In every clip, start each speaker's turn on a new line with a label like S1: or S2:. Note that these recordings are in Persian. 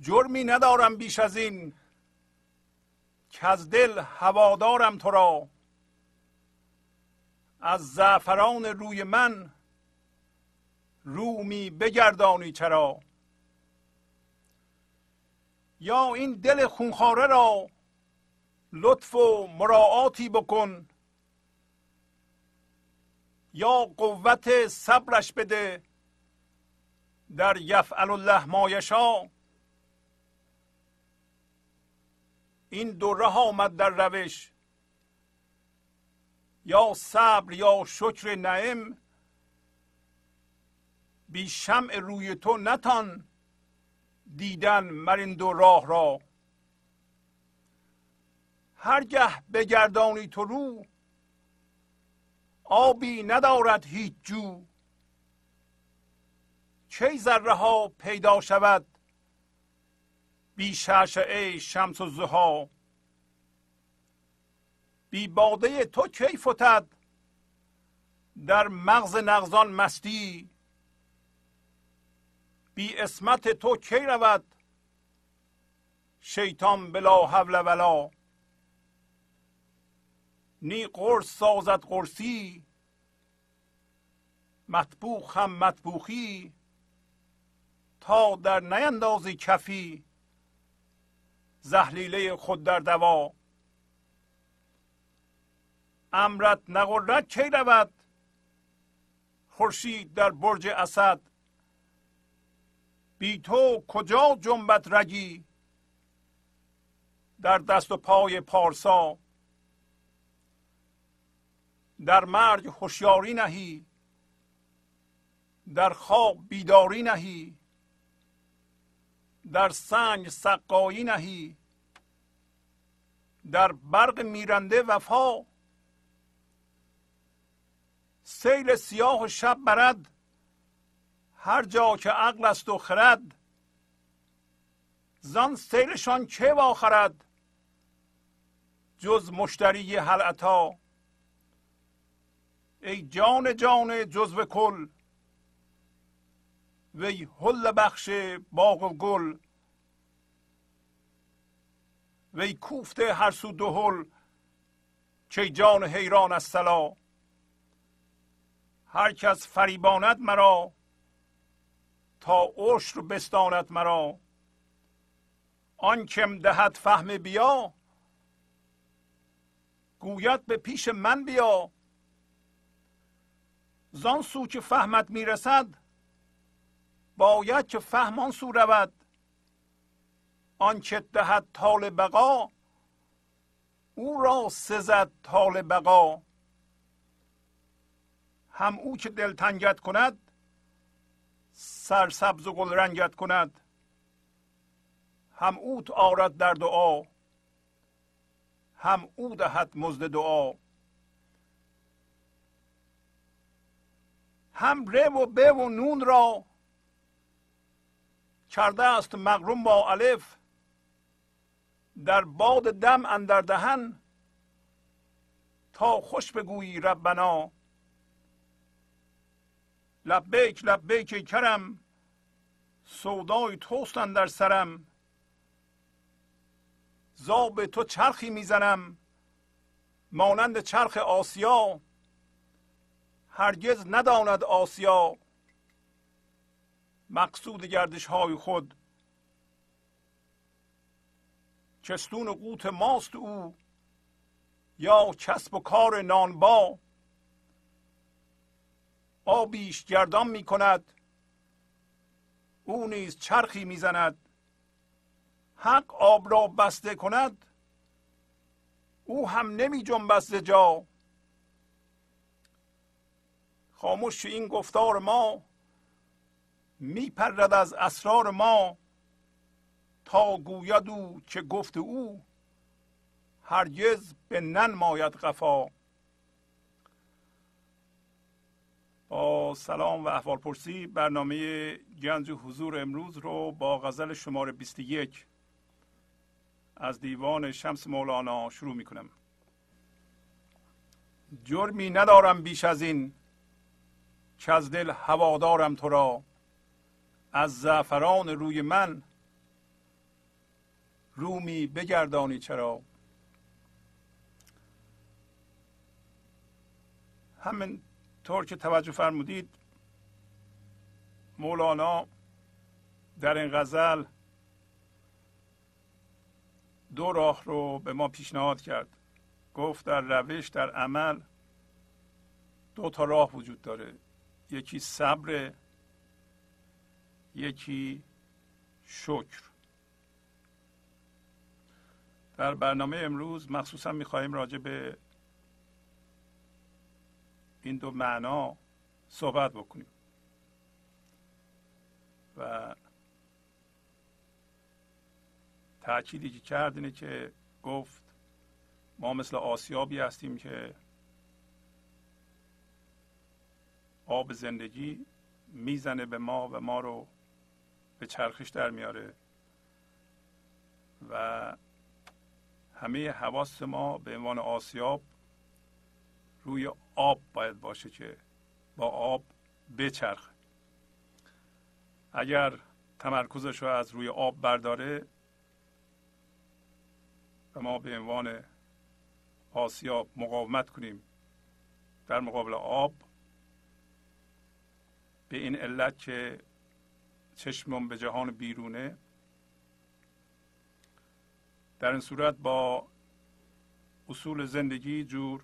S1: جرمی ندارم بیش از این که از دل هوادارم تو را. از زعفران روی من رومی بگردانی چرا. یا این دل خونخواره را لطف و مراعاتی بکن. یا قوت صبرش بده در یفعل الله ما این دو راه آمد در روش. یا صبر یا شکر نعم بی شمع روی تو نتان دیدن مرین دو راه را. هرگه بگردانی تو رو آبی ندارد هیچ جو. چه ذره ها پیدا شود بی ای شمس و زها بی باده تو کی فتد در مغز نغزان مستی؟ بی اسمت تو کی رود شیطان بلا حول ولا؟ نی قرص سازد قرصی مطبوخ هم مطبوخی تا در نیندازی کفی. زهلیله خود در دوا. امرت نغرد کی رود؟ خورشید در برج اسد. بی تو کجا جنبت رگی؟ در دست و پای پارسا. در مرگ هوشیاری نهی. در خواب بیداری نهی. در سنگ سقایی نهی. در برق میرنده وفا. سیل سیاه و شب برد. هر جا که عقل است و خرد. زان سیلشان چه واخرد جز مشتری حلعتا. ای جان جان جزو کل. وی حل بخش باغ و گل. وی کوفته هر سو دهل چه جان حیران از سلا هر کس فریباند مرا تا عشر بستاند مرا. آن کم دهد فهم بیا گوید به پیش من بیا. زان سو که فهمت می‌رسد باید که فهمان سو رود. آن که دهد طال بقا او را سزد طال بقا. هم او که دلتنگت کند سرسبز و گل رنگت کند. هم اوت آرد در دعا هم او دهد مزد دعا. هم ر و ب و نون را کرده است مقروم با الف در باد دم اندر دهن تا خوش بگویی ربنا. لبیک لبیک کرم سودای توستن در سرم. زاب تو چرخی می‌زنم مانند چرخ آسیا. هرگز نداند آسیا. مقصود گردش های خود. چستون قوت ماست او یا کسب و کار نانبا. آبیش گردان می کند او نیز چرخی می‌زند. حق آب را بسته کند او هم نمی جنبست جا. خاموش این گفتار ما میپرد از اسرار ما تا گوید او که گفت او هرگز به نن ماید قفا. با سلام و احوال پرسی برنامه گنج حضور امروز رو با غزل شماره 21 از دیوان شمس مولانا شروع می کنم جرمی ندارم بیش از این که از دل هوادارم تو را. از زعفران روی من رومی بگردانی چرا. همین طور که توجه فرمودید مولانا در این غزل دو راه رو به ما پیشنهاد کرد. گفت در روش در عمل دو تا راه وجود داره. یکی صبر یکی شکر. در برنامه امروز مخصوصا می‌خواهیم راجع به این دو معنا صحبت بکنیم. و تأکیدی که کرد اینه که گفت ما مثل آسیابی هستیم که آب زندگی می‌زنه به ما و ما رو به چرخش در میاره. و همه حواس ما به عنوان آسیاب روی آب باید باشه که با آب بچرخه. اگر تمرکزش رو از روی آب برداره و ما به عنوان آسیاب مقاومت کنیم در مقابل آب به این علت که چشمم به جهان بیرونه. در این صورت با اصول زندگی جور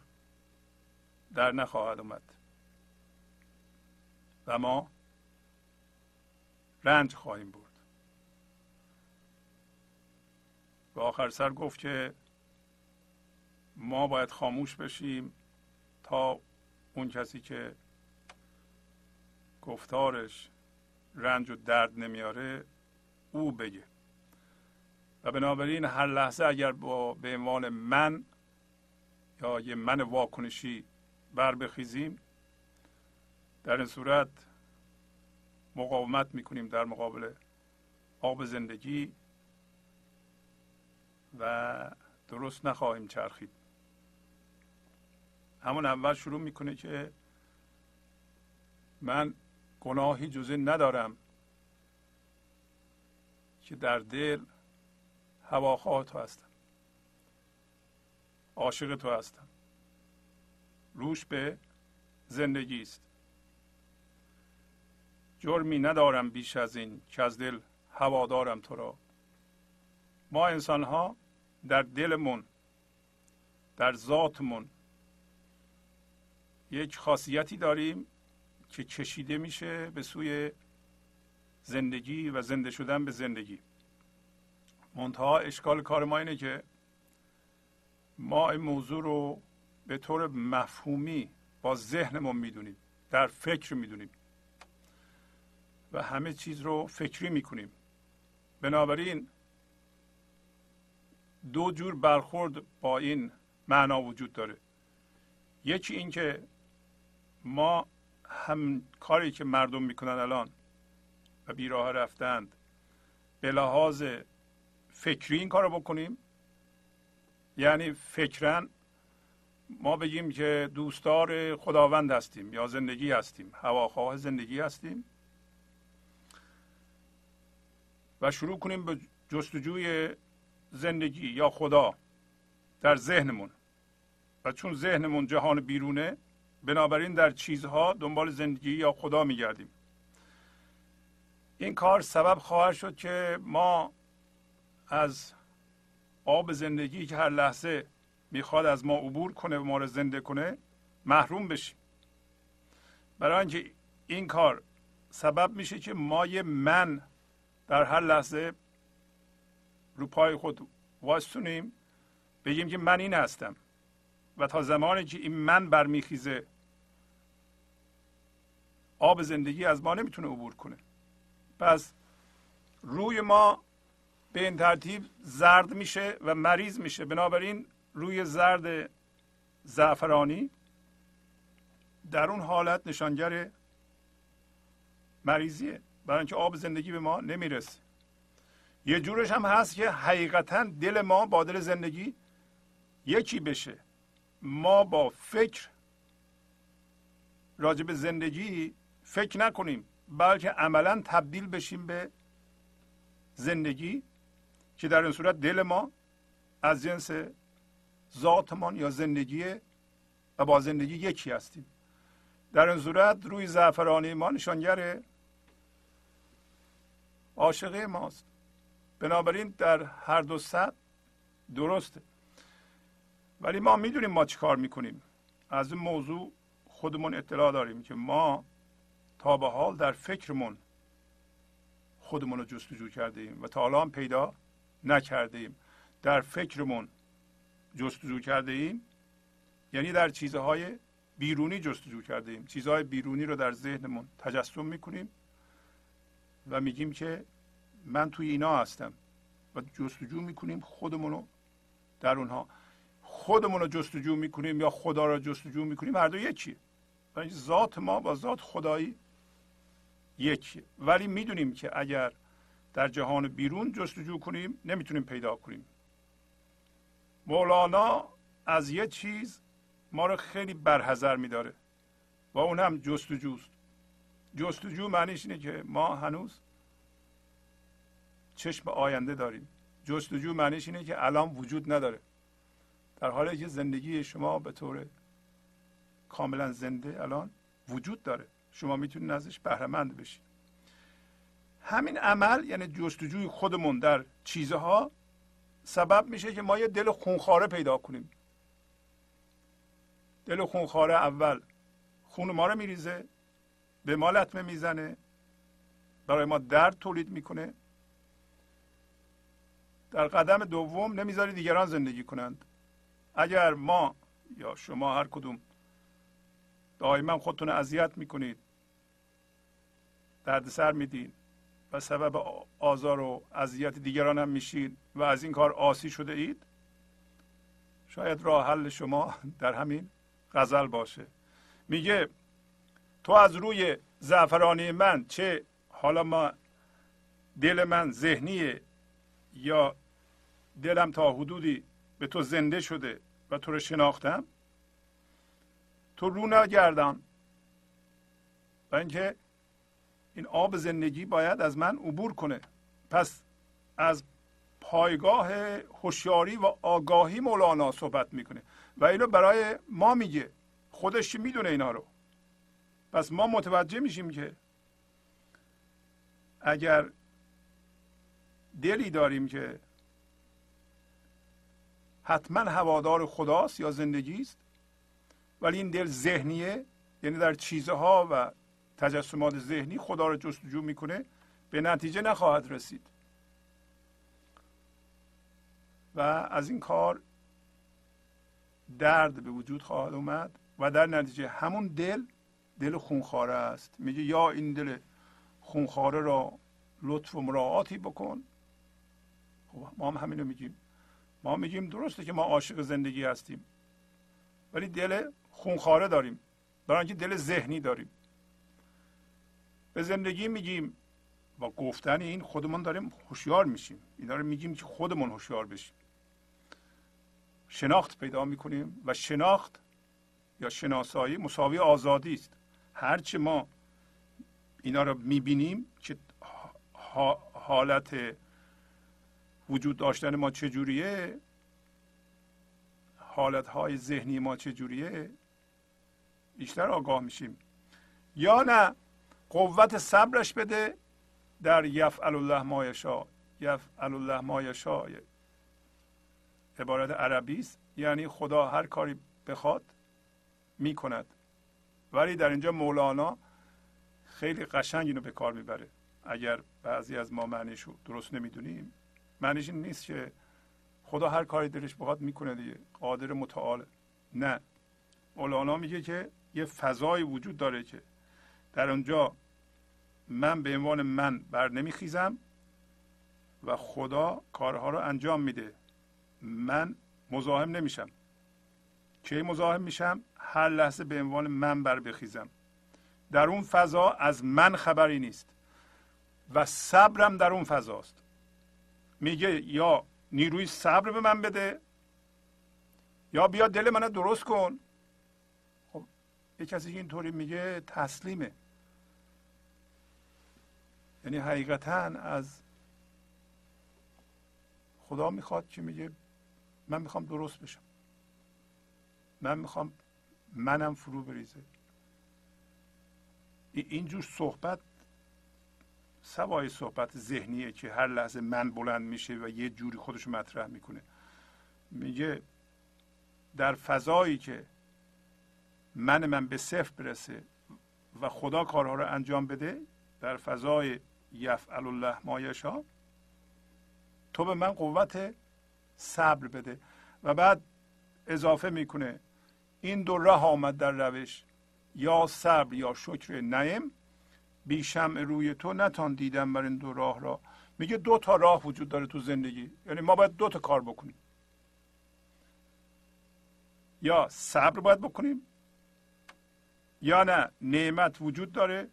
S1: در نخواهد اومد و ما رنج خواهیم برد. و آخر سر گفت که ما باید خاموش بشیم تا اون کسی که گفتارش رنج و درد نمیاره او بگه. و بنابراین هر لحظه اگر با به عنوان من یا یه من واکنشی بر بخیزیم در این صورت مقاومت می‌کنیم در مقابل آب زندگی و درست نخواهیم چرخید. همون اول شروع می‌کنه که من گناهی جزه ندارم که در دل هواخواه تو هستم. عاشق تو هستم. روش به زندگی است. جرمی ندارم بیش از این که از دل هوادارم تو را. ما انسان ها در دلمون در ذاتمون یک خاصیتی داریم که کشیده میشه به سوی زندگی و زنده شدن به زندگی. منتها اشکال کار ما اینه که ما این موضوع رو به طور مفهومی با ذهنمون می‌دونیم در فکر می‌دونیم و همه چیز رو فکری می‌کنیم. بنابراین دو جور برخورد با این معنا وجود داره. یکی اینکه ما هم کاری که مردم می‌کنن الان و بیراه رفتند به لحاظ فکری این کار بکنیم. یعنی فکرن ما بگیم که دوستدار خداوند هستیم یا زندگی هستیم هواخواه زندگی هستیم. و شروع کنیم به جستجوی زندگی یا خدا در ذهنمون. و چون ذهنمون جهان بیرونه بنابراین در چیزها دنبال زندگی یا خدا میگردیم. این کار سبب خواهد شد که ما از آب زندگی که هر لحظه می‌خواد از ما عبور کنه و ما رو زنده کنه محروم بشیم. برای اینکه این کار سبب میشه که ما یه من در هر لحظه رو پای خود واستونیم بگیم که من این هستم و تا زمانی که این من برمیخیزه آب زندگی از ما نمی‌تونه عبور کنه. پس روی ما به این ترتیب زرد میشه و مریض میشه. بنابراین روی زرد زعفرانی در اون حالت نشانگر مریضیه. برای اینکه آب زندگی به ما نمی‌رسه. یه جورش هم هست که حقیقتا دل ما با دل زندگی یکی بشه. ما با فکر راجع به زندگی فکر نکنیم بلکه عملا تبدیل بشیم به زندگی که در این صورت دل ما از جنس ذاتمان یا زندگی و با زندگی یکی هستیم. در این صورت روی زعفرانی ما نشانگر عاشقه ماست. بنابراین در هر دو سطح درسته. ولی ما می‌دونیم ما چی کار می‌کنیم. از این موضوع خودمون اطلاع داریم که ما تا به حال در فکرمون خودمون رو جستجو کرده ایم و تا هم پیدا نکرده ایم در فکرمون جستجو کرده ایم یعنی در چیزهای بیرونی جستجو کرده ایم چیزهای بیرونی رو در ذهنمون تجسم می‌کنیم و میگیم که من توی اینا هستم و جستجو می‌کنیم خودمون رو در اونها. خودمون رو جستجو می‌کنیم یا خدا رو جستجو می‌کنیم هر دو یکیه و ذات ما با ذات خدایی یکیه ولی می‌دونیم که اگر در جهان بیرون جستجو کنیم نمی‌تونیم پیدا کنیم. مولانا از یه چیز ما رو خیلی برحضر میداره و اون هم جستجوست. جستجو معنیش اینه که ما هنوز چشم آینده داریم. جستجو معنیش اینه که الان وجود نداره. در حالی که زندگی شما به طور کاملا زنده الان وجود داره. شما می‌تونید ازش بهرهمند بشید. همین عمل یعنی جستجوی خودمون در چیزها سبب میشه که ما یه دل خونخواره پیدا کنیم. دل خونخواره اول خون ما رو میریزه به ما لطمه می‌زنه برای ما درد تولید می‌کنه. در قدم دوم نمی‌ذاره دیگران زندگی کنند. اگر ما یا شما هر کدوم دائما خودتون اذیت می‌کنید. دردسر میدین و سبب آزار و اذیت دیگران هم میشید و از این کار آسی شده اید؟ شاید راه حل شما در همین غزل باشه. میگه تو از روی زعفرانی من چه حالا ما دل من ذهنیه یا دلم تا حدودی به تو زنده شده و تو رو شناختم؟ تو رو نگردان و اینکه این آب زندگی باید از من عبور کنه. پس از پایگاه هوشیاری و آگاهی مولانا صحبت می‌کنه. و اینو برای ما میگه. خودش می‌دونه اینا رو؟ پس ما متوجه میشیم که اگر دلی داریم که حتما هوادار خداست یا زندگی است ولی این دل ذهنیه. یعنی در چیزها و تجسمات ذهنی خدا رو جستجو می‌کنه. به نتیجه نخواهد رسید. و از این کار درد به وجود خواهد اومد و در نتیجه همون دل دل خونخواره است. میگه یا این دل خونخواره را لطف و مراعاتی بکن. خب ما هم همینو میگیم. ما میگیم درسته که ما عاشق زندگی هستیم. ولی دل خونخواره داریم. برای اینکه دل ذهنی داریم. به زندگی میگیم با گفتن این خودمون داریم هوشیار میشیم. اینا رو میگیم که خودمون هوشیار بشیم. شناخت پیدا می‌کنیم و شناخت یا شناسایی مساوی آزادی است. هرچه ما اینا رو می‌بینیم که حالت وجود داشتن ما چجوریه حالت های ذهنی ما چجوریه بیشتر آگاه میشیم. یا نه قوت صبرش بده در یفعل الله ما یشا یفعل الله ما یشا عبارت عربی است. یعنی خدا هر کاری بخواد می‌کند. ولی در اینجا مولانا خیلی قشنگ اینو به کار می‌بره. اگر بعضی از ما معنیش درست نمی‌دونیم معنیش این نیست که خدا هر کاری دلش بخواد می‌کنه دیگه. قادر متعال. نه. مولانا میگه که یه فضای وجود داره که در اونجا من به عنوان من بر نمیخیزم و خدا کارها رو انجام میده. من مزاحم نمیشم. کی مزاحم میشم؟ هر لحظه به عنوان من بر بخیزم. در اون فضا از من خبری نیست و صبرم در اون فضاست. میگه یا نیروی صبر به من بده یا بیا دل منو درست کن. یه کسی اینطوری میگه تسلیمه. یعنی حقیقتا از خدا می‌خواد که میگه من می‌خوام درست بشم. من می‌خوام منم فرو بریزه. اینجور صحبت سوای صحبت ذهنیه که هر لحظه من بلند میشه و یه جوری خودش مطرح می‌کنه. میگه در فضایی که من من به صفر برسه و خدا کارها رو انجام بده در فضای یفعل الله مایشا تو به من قوت صبر بده. و بعد اضافه می‌کنه این دو راه آمد در روش یا صبر یا شکر نعیم بیشم روی تو نتان دیدم بر این دو راه را. میگه دو تا راه وجود داره تو زندگی یعنی ما باید دو تا کار بکنیم. یا صبر باید بکنیم یا نه نعمت وجود داره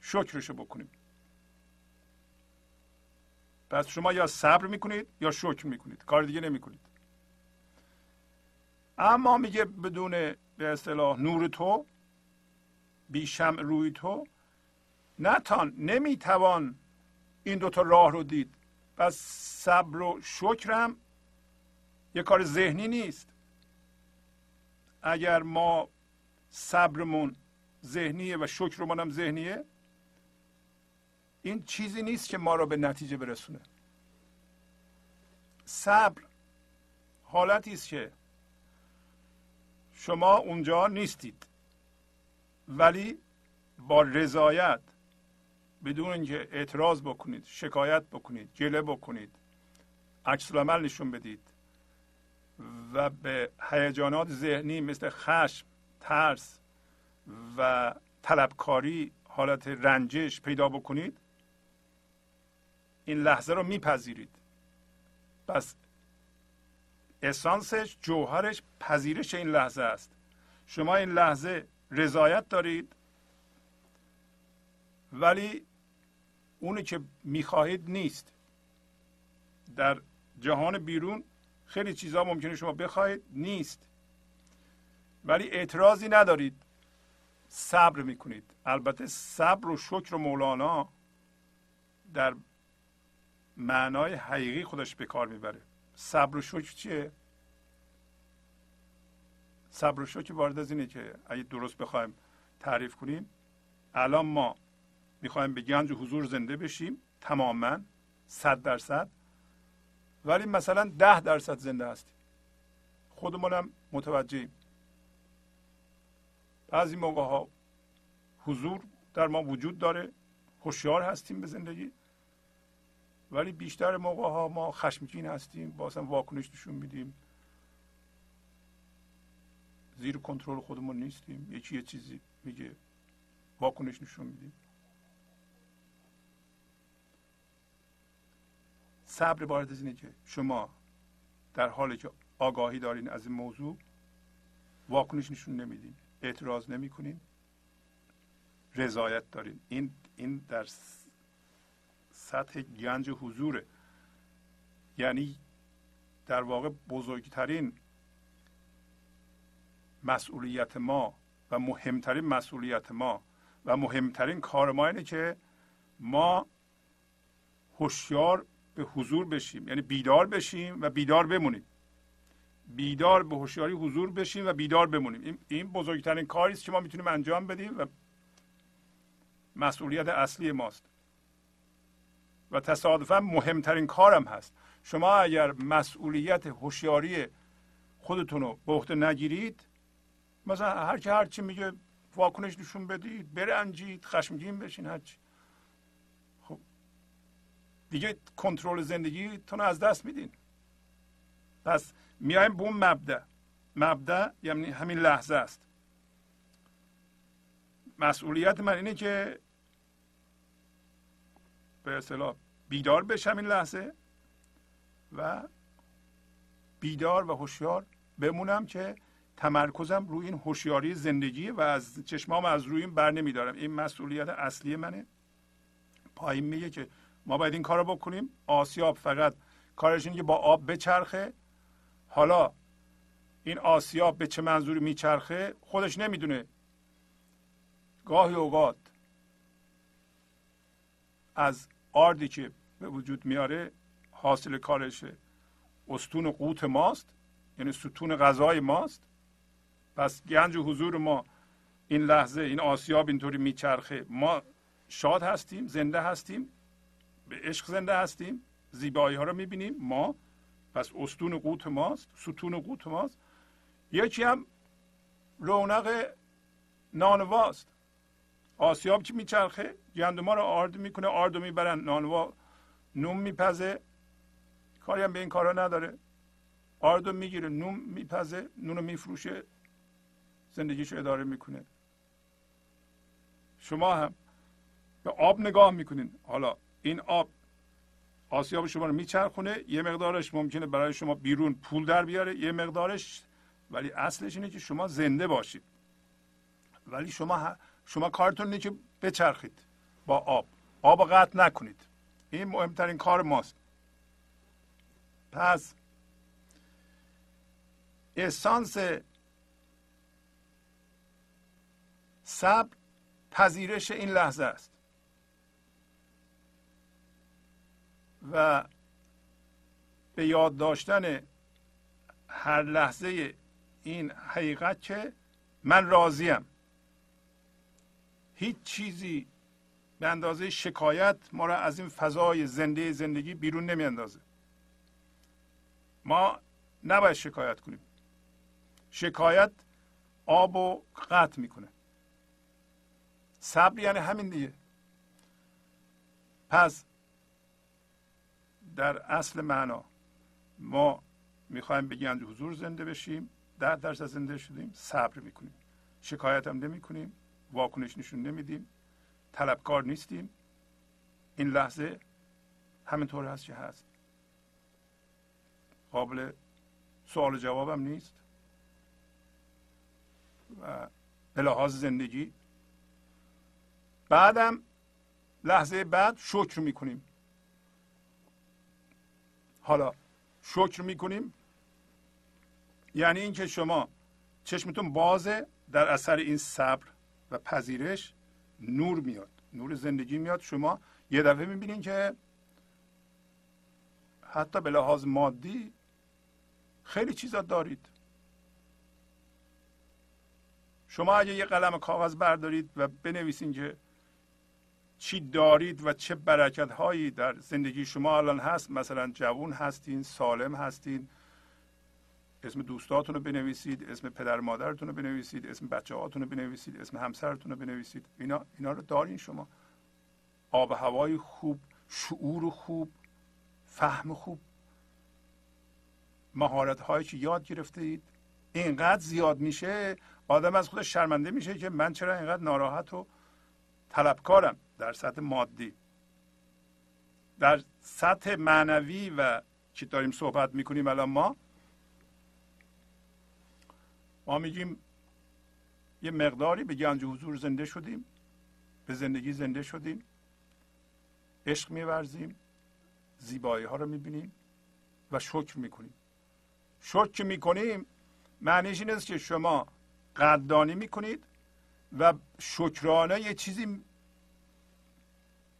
S1: شکرشو بکنیم. پس شما یا صبر می‌کنید یا شکر می‌کنید کار دیگه نمی‌کنید. اما میگه بدون به اصطلاح نور تو بیشم روی تو نتان نمی‌توان این دوتا راه رو دید. پس صبر و شکرم یه کار ذهنی نیست. اگر ما صبرمون ذهنیه و شکرمون هم ذهنیه. این چیزی نیست که ما را به نتیجه برسونه. صبر حالتی است که شما اونجا نیستید ولی با رضایت بدون اینکه اعتراض بکنید شکایت بکنید گله بکنید عکس نشون بدید و به هیجانات ذهنی مثل خشم ترس و طلبکاری حالت رنجش پیدا بکنید این لحظه رو میپذیرید. پس اسانسش جوهرش پذیرش این لحظه است. شما این لحظه رضایت دارید ولی اونی که می‌خواهید نیست. در جهان بیرون خیلی چیزها ممکنه شما بخواهید نیست. ولی اعتراضی ندارید. صبر می‌کنید. البته صبر و شکر و مولانا در معنای حقیقی خودش به کار می‌بره. صبر و شکر چیه؟ صبر و شکر وارد از اینه که اگه درست بخوایم تعریف کنیم الان ما می‌خوایم به گنج حضور زنده بشیم تماما صد درصد. ولی مثلا ده درصد زنده هستیم. خودمونم متوجهیم. بعضی موقع ها حضور در ما وجود داره هوشیار هستیم به زندگی. ولی بیشتر موقع ها ما خشمگین هستیم بازم واکنش نشون میدیم. زیر کنترل خودمون نیستیم یکی یه چیزی میگه واکنش نشون میدیم. صبر وارد از اینه که شما در حالی که آگاهی دارین از این موضوع واکنش نشون نمیدین. اعتراض نمی‌کنین رضایت دارین. این این در سطح گنج حضوره. یعنی در واقع بزرگترین مسئولیت ما و مهمترین مسئولیت ما و مهمترین کار ما اینه که ما هوشیار به حضور بشیم. یعنی بیدار بشیم و بیدار بمونیم. بیدار به هوشیاری حضور بشیم و بیدار بمونیم. این بزرگترین کاری است که ما می‌تونیم انجام بدیم و مسئولیت اصلی ماست. و تصادفا مهمترین کارم هست. شما اگر مسئولیت هوشیاری خودتون رو به عهده نگیرید مثلا هر که هر چی میگه واکنش نشون بدید برنجید خشمگین بشین هرچی خب دیگه کنترل زندگیتون از دست میدین. پس میایم به اون مبدا. مبدا یعنی همین لحظه است. مسئولیت من اینه که به اصطلاح بیدار بشم این لحظه و بیدار و هوشیار بمونم که تمرکزم روی این هوشیاری زندگی و از چشمام از روی این بر نمیدارم. این مسئولیت اصلی منه. پایین میگه که ما باید این کار رو بکنیم. آسیاب فقط کارش اینه که با آب بچرخه. حالا این آسیاب به چه منظوری میچرخه خودش نمی‌دونه. گاهی اوقات از آردی که به وجود میاره حاصل کارشه استون قوت ماست یعنی ستون غذای ماست. پس گنج و حضور ما این لحظه این آسیاب اینطوری میچرخه. ما شاد هستیم زنده هستیم به عشق زنده هستیم زیبایی ها رو می‌بینیم. ما پس استون قوت ماست ستون قوت ماست. یکی هم رونق نانواست آسیاب که میچرخه؟ گندما رو آرد می‌کنه آرد رو می‌برن. نانوا نوم میپزه. کاری هم به این کارا نداره. آرد رو می‌گیره نوم میپزه نون رو میفروشه زندگیشو اداره می‌کنه. شما هم به آب نگاه می‌کنین. حالا این آب آسیاب شما رو میچرخونه. یه مقدارش ممکنه برای شما بیرون پول در بیاره یه مقدارش ولی اصلش اینه که شما زنده باشید. ولی شما شما کارتون اینه که بچرخید با آب. آب قطع نکنید. این مهمترین کار ماست. پس اسانس صبر پذیرش این لحظه است. و به یاد داشتن هر لحظه این حقیقت که من راضیم. هیچ چیزی به اندازه شکایت ما را از این فضای زنده زندگی بیرون نمیاندازه. ما نباید شکایت کنیم. شکایت آب و قطع می‌کنه صبر یعنی همین دیگه. پس در اصل معنا ما می‌خوایم گنج حضور زنده بشیم در درصد زنده شدیم صبر می‌کنیم. شکایت هم نمی کنیم واکنش نشون نمیدیم طلبکار نیستیم. این لحظه همینطور هست که هست. قابل سوال جوابم نیست. و به لحاظ زندگی. بعدم لحظه بعد شکر می‌کنیم. حالا شکر می‌کنیم. یعنی اینکه شما چشمتون بازه در اثر این صبر و پذیرش نور میاد نور زندگی میاد. شما یه دفعه می‌بینین که حتی به لحاظ مادی خیلی چیزا دارید. شما اگه یه قلم کاغذ بردارید و بنویسین که چی دارید و چه برکت هایی در زندگی شما الان هست؟ مثلا جوون هستین سالم هستین. اسم دوستاتون رو بنویسید اسم پدر مادرتون رو بنویسید اسم بچه هاتون رو بنویسید اسم همسرتون رو بنویسید. اینا اینا رو دارین شما. آب هوای خوب شعور خوب فهم خوب. مهارت هایی که یاد گرفته اید اینقدر زیاد میشه آدم از خودش شرمنده میشه که من چرا اینقدر ناراحت و طلبکارم؟ در سطح مادی. در سطح معنوی و که داریم صحبت می‌کنیم الان ما؟ ما میگیم یه مقداری به گنج حضور زنده شدیم به زندگی زنده شدیم عشق میورزیم زیبایی ها رو می‌بینیم و شکر می‌کنیم. شکر می‌کنیم معنیش این است که شما قدردانی می‌کنید و شکرانه یه چیزی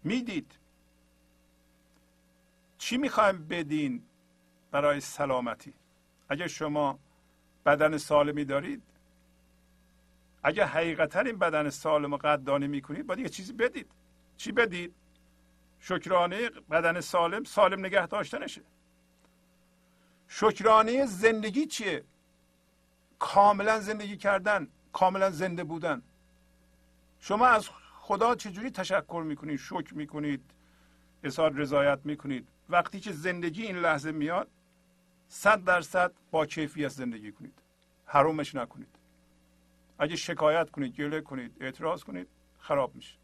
S1: می‌دید. چی می‌خوایم بدین برای سلامتی؟ اگر شما بدن سالمی دارید اگر حقیقتا این بدن سالم رو قدردانی می‌کنید باید یه چیزی بدید. چی بدید؟ شکرانه بدن سالم سالم نگه داشتنشه. شکرانه زندگی چیه؟ کاملا زندگی کردن کاملا زنده بودن. شما از خدا چجوری تشکر می‌کنید شکر می‌کنید اظهار رضایت می‌کنید؟ وقتی که زندگی این لحظه میاد صد درصد با کیفیت زندگی کنید. حرومش نکنید. اگه شکایت کنید گله کنید اعتراض کنید خراب میشه.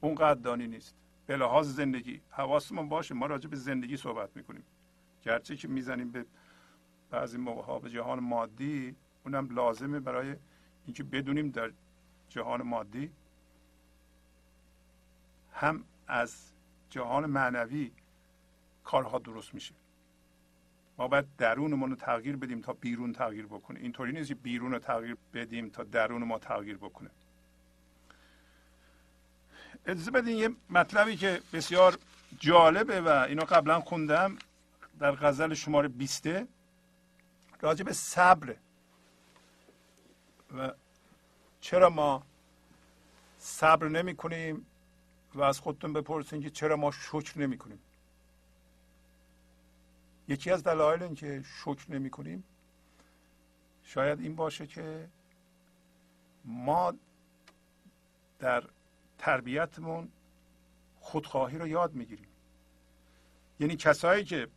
S1: اون قدردانی نیست. به لحاظ زندگی. حواسمون باشه. ما راجع به زندگی صحبت می‌کنیم. گرچه که می‌زنیم به بعضی موقع ها به جهان مادی اونم لازمه برای اینکه بدونیم در جهان مادی هم از جهان معنوی کارها درست میشه. ما باید درونمون رو تغییر بدیم تا بیرون تغییر بکنه. اینطوری نیست که بیرون رو تغییر بدیم تا درون ما تغییر بکنه. اجازه بدین یه مطلبی که بسیار جالبه و اینو قبلا خوندم در غزل شماره بیسته راجع به صبر. و چرا ما صبر نمی کنیم و از خودتون بپرسین که چرا ما شکر نمی کنیم. یکی از دلایل اینکه شکر نمی کنیم شاید این باشه که ما در تربیتمون خودخواهی رو یاد می‌گیریم. یعنی کسایی که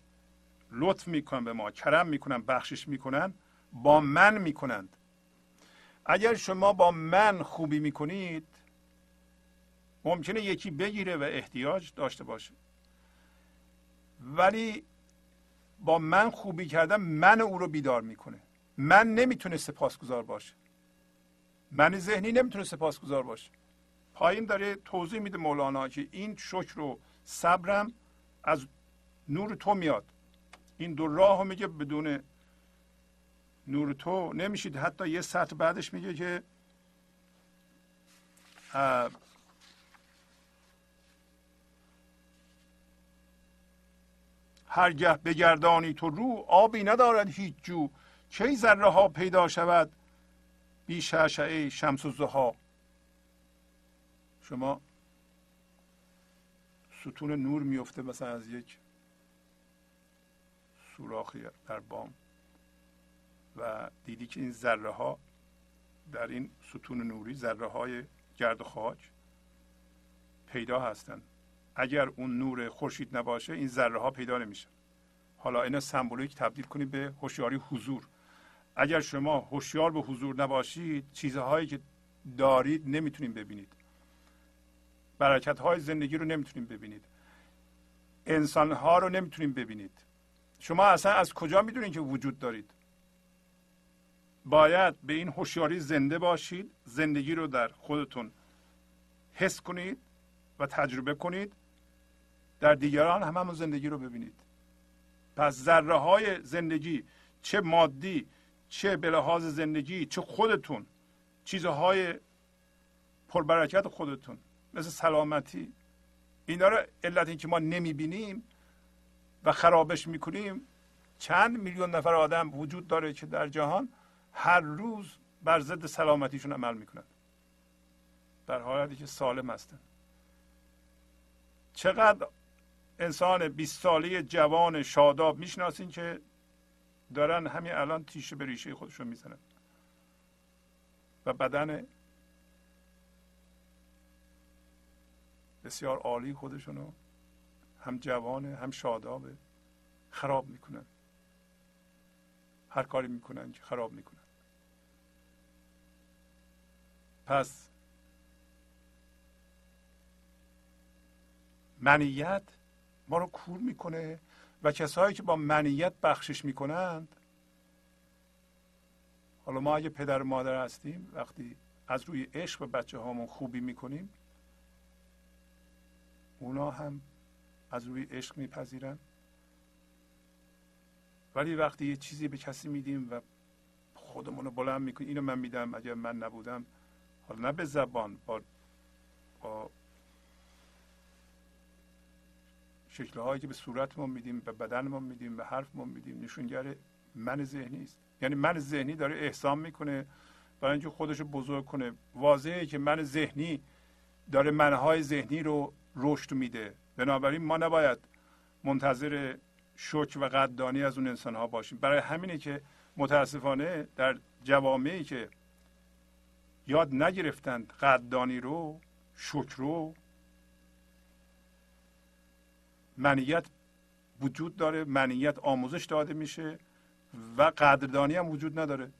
S1: لطف می‌کنن به ما کرم می‌کنن بخشش می‌کنن با من می‌کنند. اگر شما با من خوبی می‌کنید ممکنه یکی بگیره و احتیاج داشته باشه. ولی با من خوبی کردن من او رو بیدار می‌کنه. من نمی‌تونه سپاسگزار باشه. من ذهنی نمی‌تونه سپاسگزار باشه. پایین داره توضیح میده مولانا که این شکر و صبرم از نور تو میاد. این دو راه میگه بدون نور تو نمیشید. حتی یه سطح بعدش میگه که هرگه بگردانی تو رو آبی ندارد هیچ جو. کی ذره ها پیدا شود؟ بی شعشعه شمس و زها شما ستون نور میفته مثلا از یک سوراخی در بام. و دیدی که این ذره ها در این ستون نوری ذره های گرد خاک پیدا هستند. اگر اون نور خورشید نباشه این ذره ها پیدا نمیشه. حالا اینا سمبولیک تبدیل کنید به هوشیاری حضور. اگر شما هوشیار به حضور نباشید چیزهایی که دارید نمی‌تونید ببینید. برکت های زندگی رو نمی‌تونید ببینید. انسان ها رو نمی‌تونید ببینید. شما اصلا از کجا می‌دونید که وجود دارید؟ باید به این هوشیاری زنده باشید زندگی رو در خودتون حس کنید و تجربه کنید. در دیگران هم همون زندگی رو ببینید. پس ذره های زندگی چه مادی چه به لحاظ زندگی چه خودتون چیزهای پربرکت خودتون مثل سلامتی اینا رو علت اینکه ما نمی‌بینیم و خرابش می‌کنیم چند میلیون نفر آدم وجود داره که در جهان هر روز بر ضد سلامتیشون عمل می‌کنند در حالتی که سالم هستن. چقدر انسان 20 ساله جوان شاداب می‌شناسین که دارن همین الان تیشه به ریشه خودشون می‌زنن. و بدن بسیار عالی خودشونو هم جوانه هم شادابه خراب می‌کنن. هر کاری می‌کنن که خراب می‌کنن. پس منیت ما رو کور می‌کنه و کسایی که با منیت بخشش می‌کنند حالا ما اگه پدر و مادر هستیم وقتی از روی عشق به بچه هامون خوبی می‌کنیم اونا هم از روی عشق میپذیرن. ولی وقتی یه چیزی به کسی میدیم و خودمون رو بلند می‌کنیم اینو من میدم اگر من نبودم حالا نه به زبان با, با شکلهایی که به صورتمون میدیم به بدنمون میدیم به حرفمون میدیم نشونگر من ذهنی است. یعنی من ذهنی داره احسان می‌کنه برای اینکه خودش رو بزرگ کنه. واضحه که من ذهنی داره منهای ذهنی رو رشد میده. بنابراین ما نباید منتظر شک و قدردانی از اون انسان ها باشیم. برای همینه که متاسفانه در جوامعی که یاد نگرفتند قدردانی رو شکر رو منیت وجود داره منیت آموزش داده میشه و قدردانی هم وجود نداره.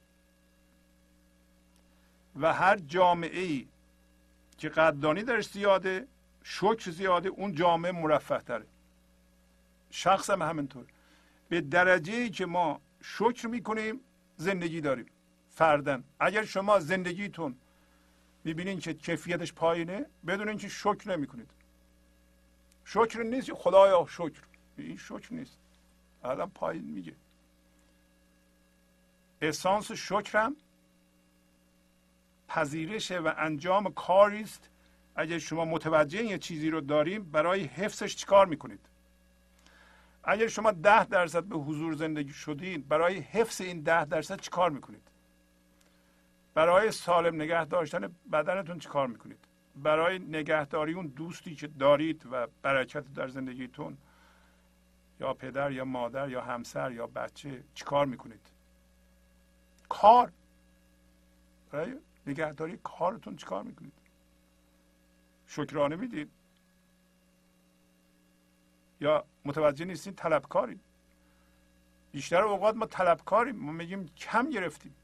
S1: و هر جامعه ای که قدردانی درش زیاده شکر زیاده اون جامعه مرفه تره. شخص هم همینطور. به درجه ای که ما شکر می‌کنیم زندگی داریم. فردن اگر شما زندگیتون می‌بینین که کیفیتش پایینه بدون اینکه شکر نمی‌کنید. شکر نیست خدایا شکر. این شکر نیست. الان پایین میگه. احسانس شکرم پذیرش و انجام کاری است. اگه شما متوجه یه چیزی رو داریم برای حفظش چیکار می‌کنید؟ اگر شما ده درصد به حضور زندگی شدید برای حفظ این ده درصد چیکار می‌کنید؟ برای سالم نگه داشتن بدنتون چیکار می‌کنید؟ برای نگهداری اون دوستی که دارید و برکت در زندگیتون یا پدر یا مادر یا همسر یا بچه چیکار می‌کنید؟ کار. برای نگهداری کارتون چیکار می‌کنید؟ شکرانه می‌دید. یا متوجه نیستین طلبکاریم بیشتر اوقات ما طلبکاریم. ما میگیم کم گرفتیم.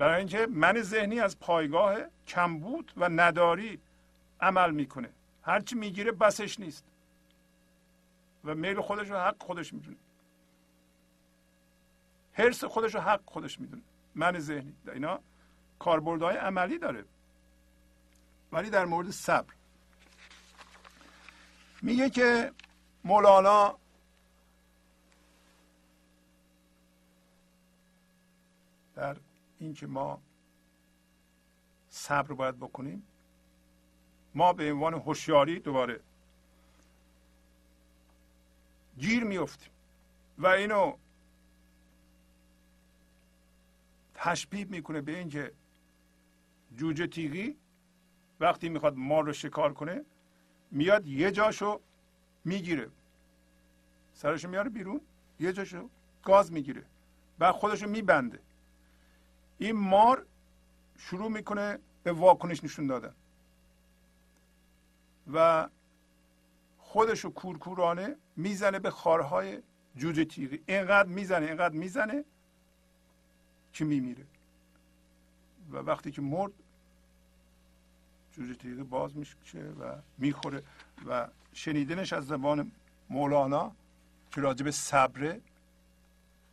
S1: برای اینکه من ذهنی از پایگاه کمبود و نداری عمل می‌کنه. هرچی می‌گیره بسش نیست. و میل خودش رو حق خودش می‌دونه. حرس خودش رو حق خودش می‌دونه. من ذهنی. اینا کاربردهای عملی داره. ولی در مورد صبر. میگه که مولانا در اینکه ما صبر باید بکنیم. ما به عنوان هوشیاری دوباره گیر میفتیم و اینو تشبیه می‌کنه به اینکه جوجه تیغی وقتی می‌خواد مار رو شکار کنه میاد یه جاشو می‌گیره. سرشو میاره بیرون یه جاشو گاز می‌گیره و خودشو میبنده. این مار شروع می‌کنه به واکنش نشون دادن. و خودشو کورکورانه می‌زنه به خارهای جوجه تیغی. اینقدر می‌زنه اینقدر می‌زنه که میمیره. و وقتی که مرد جوجه تیغی باز میشه و می‌خوره و شنیدنش از زبان مولانا که راجب صبره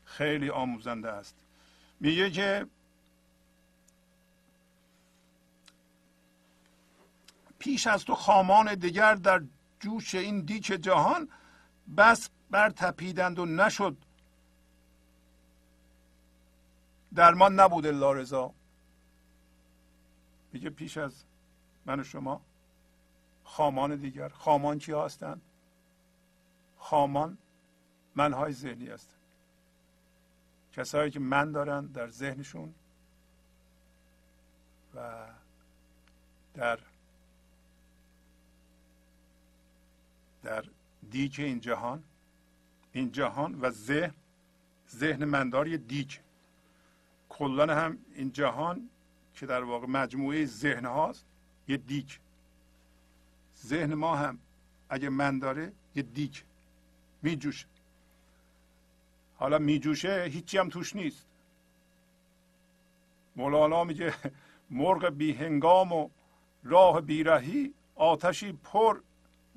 S1: خیلی آموزنده است. میگه که پیش از تو خامان دیگر در جوش این دیچ جهان بس بر تپیدند و نشد. درمان نبود الا رضا. میگه پیش از من و شما خامان دیگر. خامان چی هستند؟ خامان منهای ذهنی هستند. کسایی که من دارن در ذهنشون و در در دیک این جهان این جهان و ذهن ذهن مندار یه دیک. کلا هم این جهان که در واقع مجموعه ذهن هاست یه دیک. ذهن ما هم اگه من داره یه دیک. میجوشه. حالا میجوشه هیچی هم توش نیست. مولانا میگه مرغ بی هنگام و راه بیرهی آتشی پر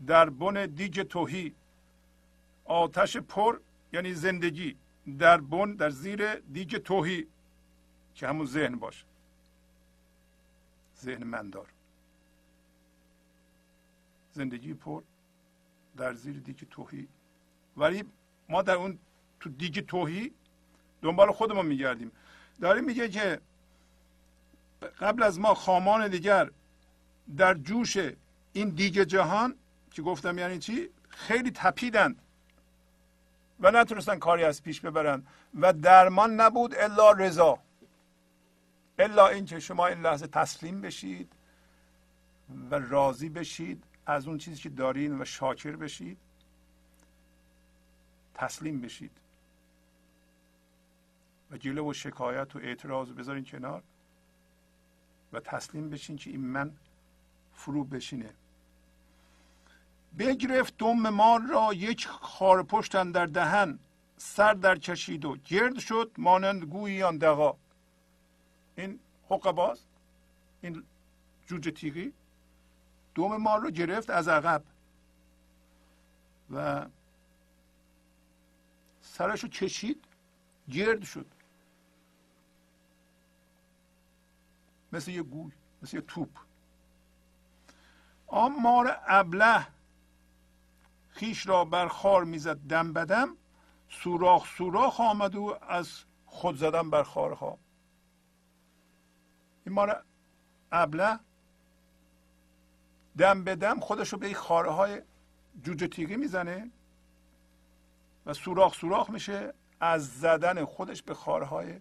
S1: در بن دیج توهی. آتش پر یعنی زندگی. در بن در زیر دیج توهی. که همون ذهن باشه. ذهن مندار زندگی پر در زیر دیگ توهی. ولی ما در اون تو دیگ توهی دنبال خودمون میگردیم. داریم میگه که قبل از ما خامان دیگر در جوش این دیگ جهان که گفتم؟ یعنی چی؟ خیلی تپیدند و نتونستن کاری از پیش ببرن و درمان نبود الا رضا. الا اینکه شما این لحظه تسلیم بشید و راضی بشید از اون چیزی که دارین و شاکر بشید. تسلیم بشید. و جلو و شکایت و اعتراض بذارین کنار و تسلیم بشین که این من فرو بشینه. بگرفت دم مار را یک خار پشتن در دهن سر در کشید و گرد شد مانند گویی دقا این حقه باز؟ این جوجه تیغی؟ دوم مار رو گرفت از عقب و سرش رو کشید گرد شد. مثل یه گوی مثل یه توپ. آن مار ابله خیش را بر خار می‌زد دم بدم سوراخ سوراخ آمد او از خود زدن بر خارها. این مار ابله دم به دم خودش رو به این خاره های جوجه تیغی می‌زنه و سوراخ سوراخ میشه از زدن خودش به خاره های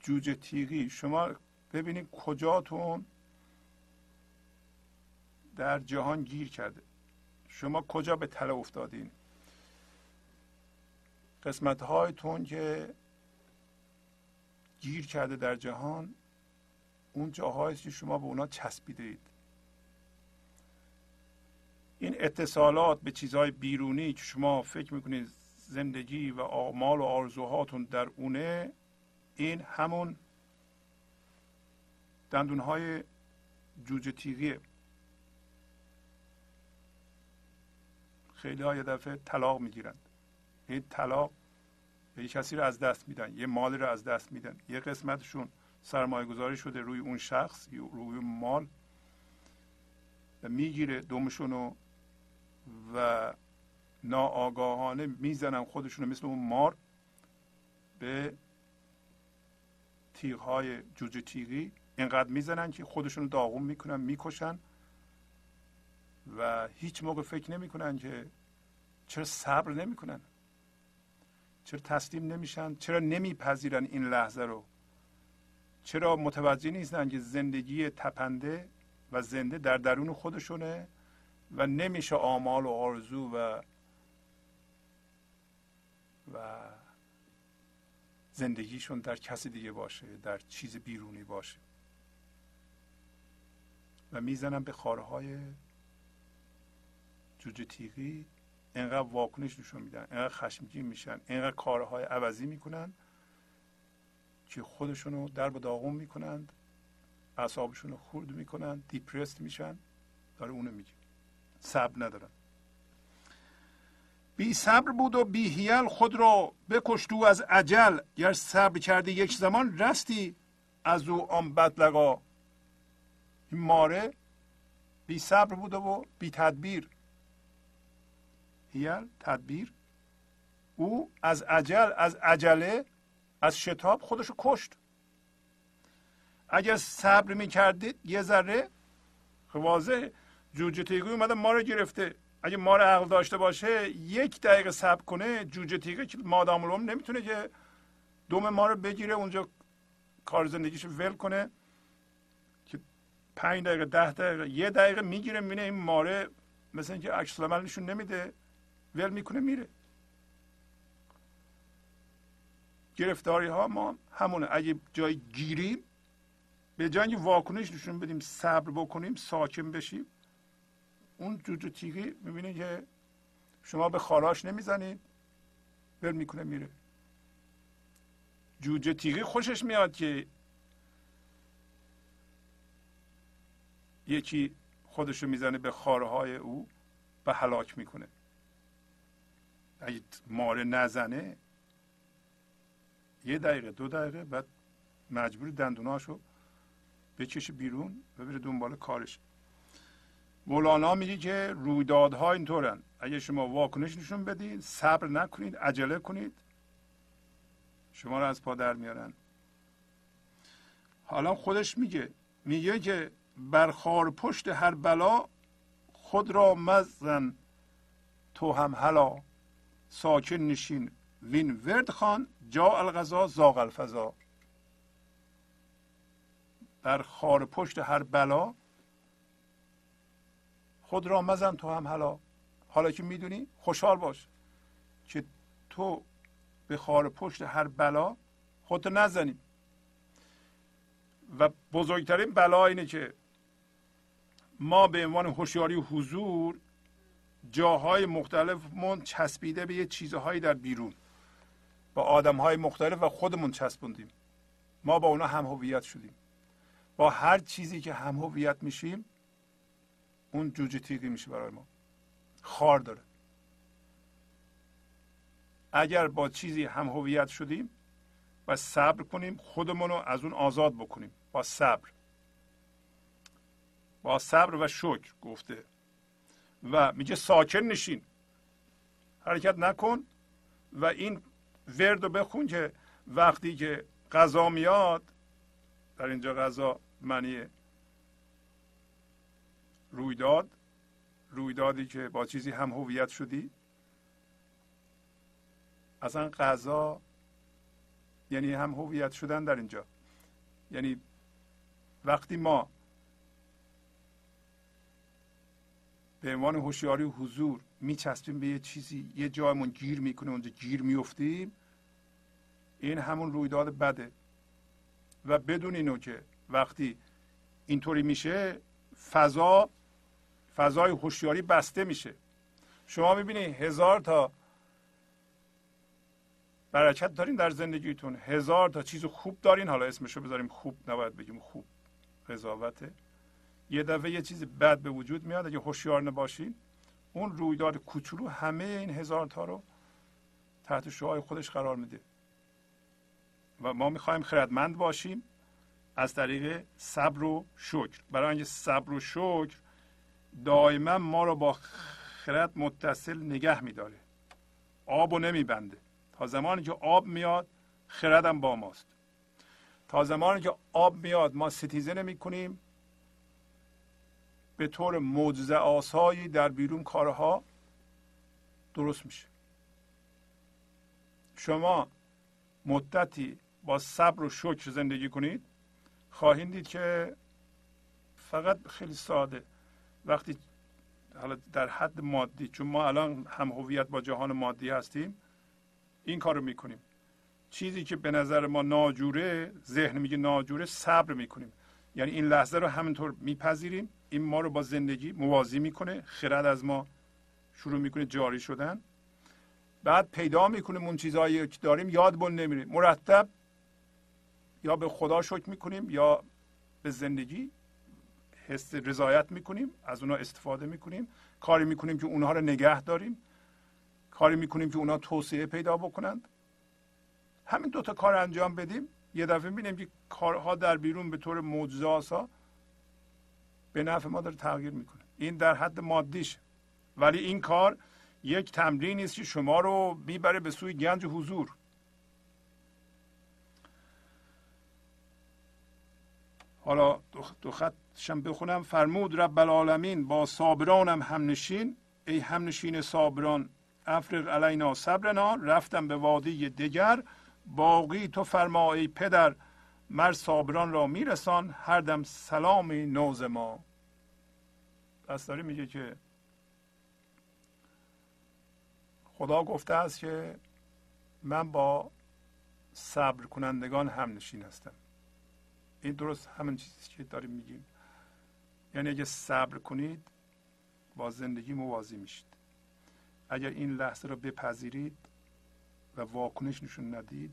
S1: جوجه تیغی. شما ببینید کجاتون در جهان گیر کرده. شما کجا به تله افتادین؟ قسمت هایتون که گیر کرده در جهان اون جاهایی که شما به اونا چسبیده این اتصالات به چیزهای بیرونی که شما فکر می‌کنید زندگی و آمال و آرزوهاتون در اونه این همون دندونهای جوجه تیغیه. خیلی ها یه دفعه طلاق می‌گیرند این طلاق یه کسی رو از دست میدن یه مالی رو از دست میدن. یه قسمتشون سرمایه گذاری شده روی اون شخص روی مال و می‌گیره دومشون و ناآگاهانه می‌زنن خودشون مثل اون مار به تیغ های جوجه تیغی. اینقدر می‌زنن که خودشون رو داغون می‌کنن می‌کشن. و هیچ موقع فکر نمی‌کنن که چرا صبر نمی‌کنن؟ چرا تسلیم نمیشن؟ چرا نمیپذیرن این لحظه رو؟ چرا متوجه نیستن که زندگی تپنده و زنده در درون خودشونه و نمیشه آمال و آرزو و و زندگیشون در کسی دیگه باشه در چیز بیرونی باشه. و می‌زنن به خارهای جوجه تیغی اینقدر واکنش نشون میدن اینقدر خشمگین میشن اینقدر کارهای عوضی می‌کنن که خودشونو در به داغون می‌کنند اعصابشون رو خورد می‌کنن دیپرست میشن داره اونو میگه. صبر ندارن. بی صبر بود و بی هیل خود را بکشت او از عجل گر صبر کردی یک زمان رستی از او آن بدلقا این ماره بی صبر بوده و بی تدبیر. هیل تدبیر. او از عجل از عجله از شتاب خودشو کشت. اگر صبر می‌کردید یه ذره واضح جوجه تیگوی اومده ما رو گرفته. اگه ما رو عقل داشته باشه یک دقیقه صبر کنه جوجه تیگه که مادام العمر نمی‌تونه که دوم ما رو بگیره اونجا کار زندگیشو ول کنه که پنج دقیقه ده دقیقه یه دقیقه می‌گیره می‌بینه این ماره مثل اینکه عکس نشون نمیده. ول می‌کنه میره. گرفتاری ها ما همونه. اگه جای گیریم به جای واکنش نشون بدیم صبر بکنیم ساکن بشیم اون جوجو تیگی می‌بینه که شما به خاراش نمی‌زنید ول می‌کنه میره. جوجه تیغی خوشش میاد که یکی خودشو می‌زنه به خارهای او و هلاک می‌کنه. اگه ماره نزنه یه دقیقه دو دقیقه بعد مجبور دندوناشو بکشه بیرون و بره دنبال کارش. مولانا میگه که رویدادها اینطورن. اگه شما واکنش نشون بدید صبر نکنید عجله کنید شما رو از پا در میارن. حالا خودش میگه میگه که برخار پشت هر بلا خود را مزن تو هم هلا ساکن نشین. وین ورد خان جا الغذا زاغ الفضا. در خار پشت هر بلا خود را مزن تو هم حالا حالا که می‌دونی خوشحال باش که تو به خار پشت هر بلا خودت نزنی. و بزرگترین بلا اینه که ما به عنوان هوشیاری حضور جاهای مختلف من چسبیده به یه چیزهایی در بیرون. با آدم های مختلف و خودمون چسبوندیم. ما با اونا هم هویت شدیم. با هر چیزی که هم هویت میشیم اون جوجه تیغی میشه برای ما. خار داره. اگر با چیزی هم هویت شدیم و صبر کنیم خودمون رو از اون آزاد بکنیم. با صبر. با صبر و شکر گفته و میگه ساکن نشین. حرکت نکن و این ورد رو بخون که وقتی که غذا میاد در اینجا غذا معنی رویداد رویدادی که با چیزی هم هویت شدی. اصلا غذا یعنی هم هویت شدن در اینجا. یعنی وقتی ما به عنوان هوشیاری و حضور میچسبیم به یه چیزی یه جایمون گیر می‌کنه اونجا گیر میفتیم این همون رویداد بده. و بدون اینو که وقتی اینطوری میشه فضا فضای هوشیاری بسته میشه. شما می‌بینید هزار تا برکت دارین در زندگیتون. هزار تا چیز خوب دارین. حالا اسمشو بذاریم خوب نباید بگیم خوب. قضاوته. یه دفعه یه چیز بد به وجود میاد اگه هوشیار نباشین اون رویداد کوچولو همه این هزار تا رو تحت شعای خودش قرار میده. و ما می‌خوایم خردمند باشیم از طریق صبر و شکر. برای اینکه صبر و شکر دائما ما رو با خرد متصل نگه میداره. آب و نمیبنده. تا زمانی که آب میاد خردم با ماست. تا زمانی که آب میاد ما ستیزه نمی کنیم به طور معجزه آسایی در بیرون کارها درست میشه. شما مدتی با صبر و شکر زندگی کنید. خواهید دید که فقط خیلی ساده. وقتی حالا در حد مادی چون ما الان هم هویت با جهان مادی هستیم این کارو می‌کنیم. چیزی که به نظر ما ناجوره ذهن میگه ناجوره صبر می‌کنیم. یعنی این لحظه رو همینطور میپذیریم. این ما رو با زندگی موازی می‌کنه خرد از ما شروع می‌کنه جاری شدن. بعد پیدا می‌کنیم اون چیزهایی که داریم یاد بل نمیریم. مرتب یا به خدا شکر می‌کنیم یا به زندگی حس رضایت می‌کنیم از اونها استفاده می‌کنیم. کاری می‌کنیم که اونها رو نگه داریم. کاری می‌کنیم که اونها توسعه پیدا بکنند. همین دوتا کار انجام بدیم. یه دفعه می‌بینیم که کارها در بیرون به طور معجزه به نفع ما داره تغییر می‌کنه. این در حد مادیش ولی این کار یک تمرینی است که شما رو می‌بره به سوی گنج حضور. حالا دو خطشم بخونم. فرمود رب العالمین با صابرانم همنشین. ای همنشین صابران افرق علینا صبرنا. رفتم به وادی دیگر باقی تو فرما ای پدر مر صابران را میرسان. هر دم سلامی نوز ما. پس میگه که خدا گفته است که من با صبر کنندگان هم نشین هستم. این درست همین چیزی که داریم میگیم. یعنی اگه صبر کنید با زندگی موازی میشید. اگر این لحظه رو بپذیرید و واکنش نشون ندید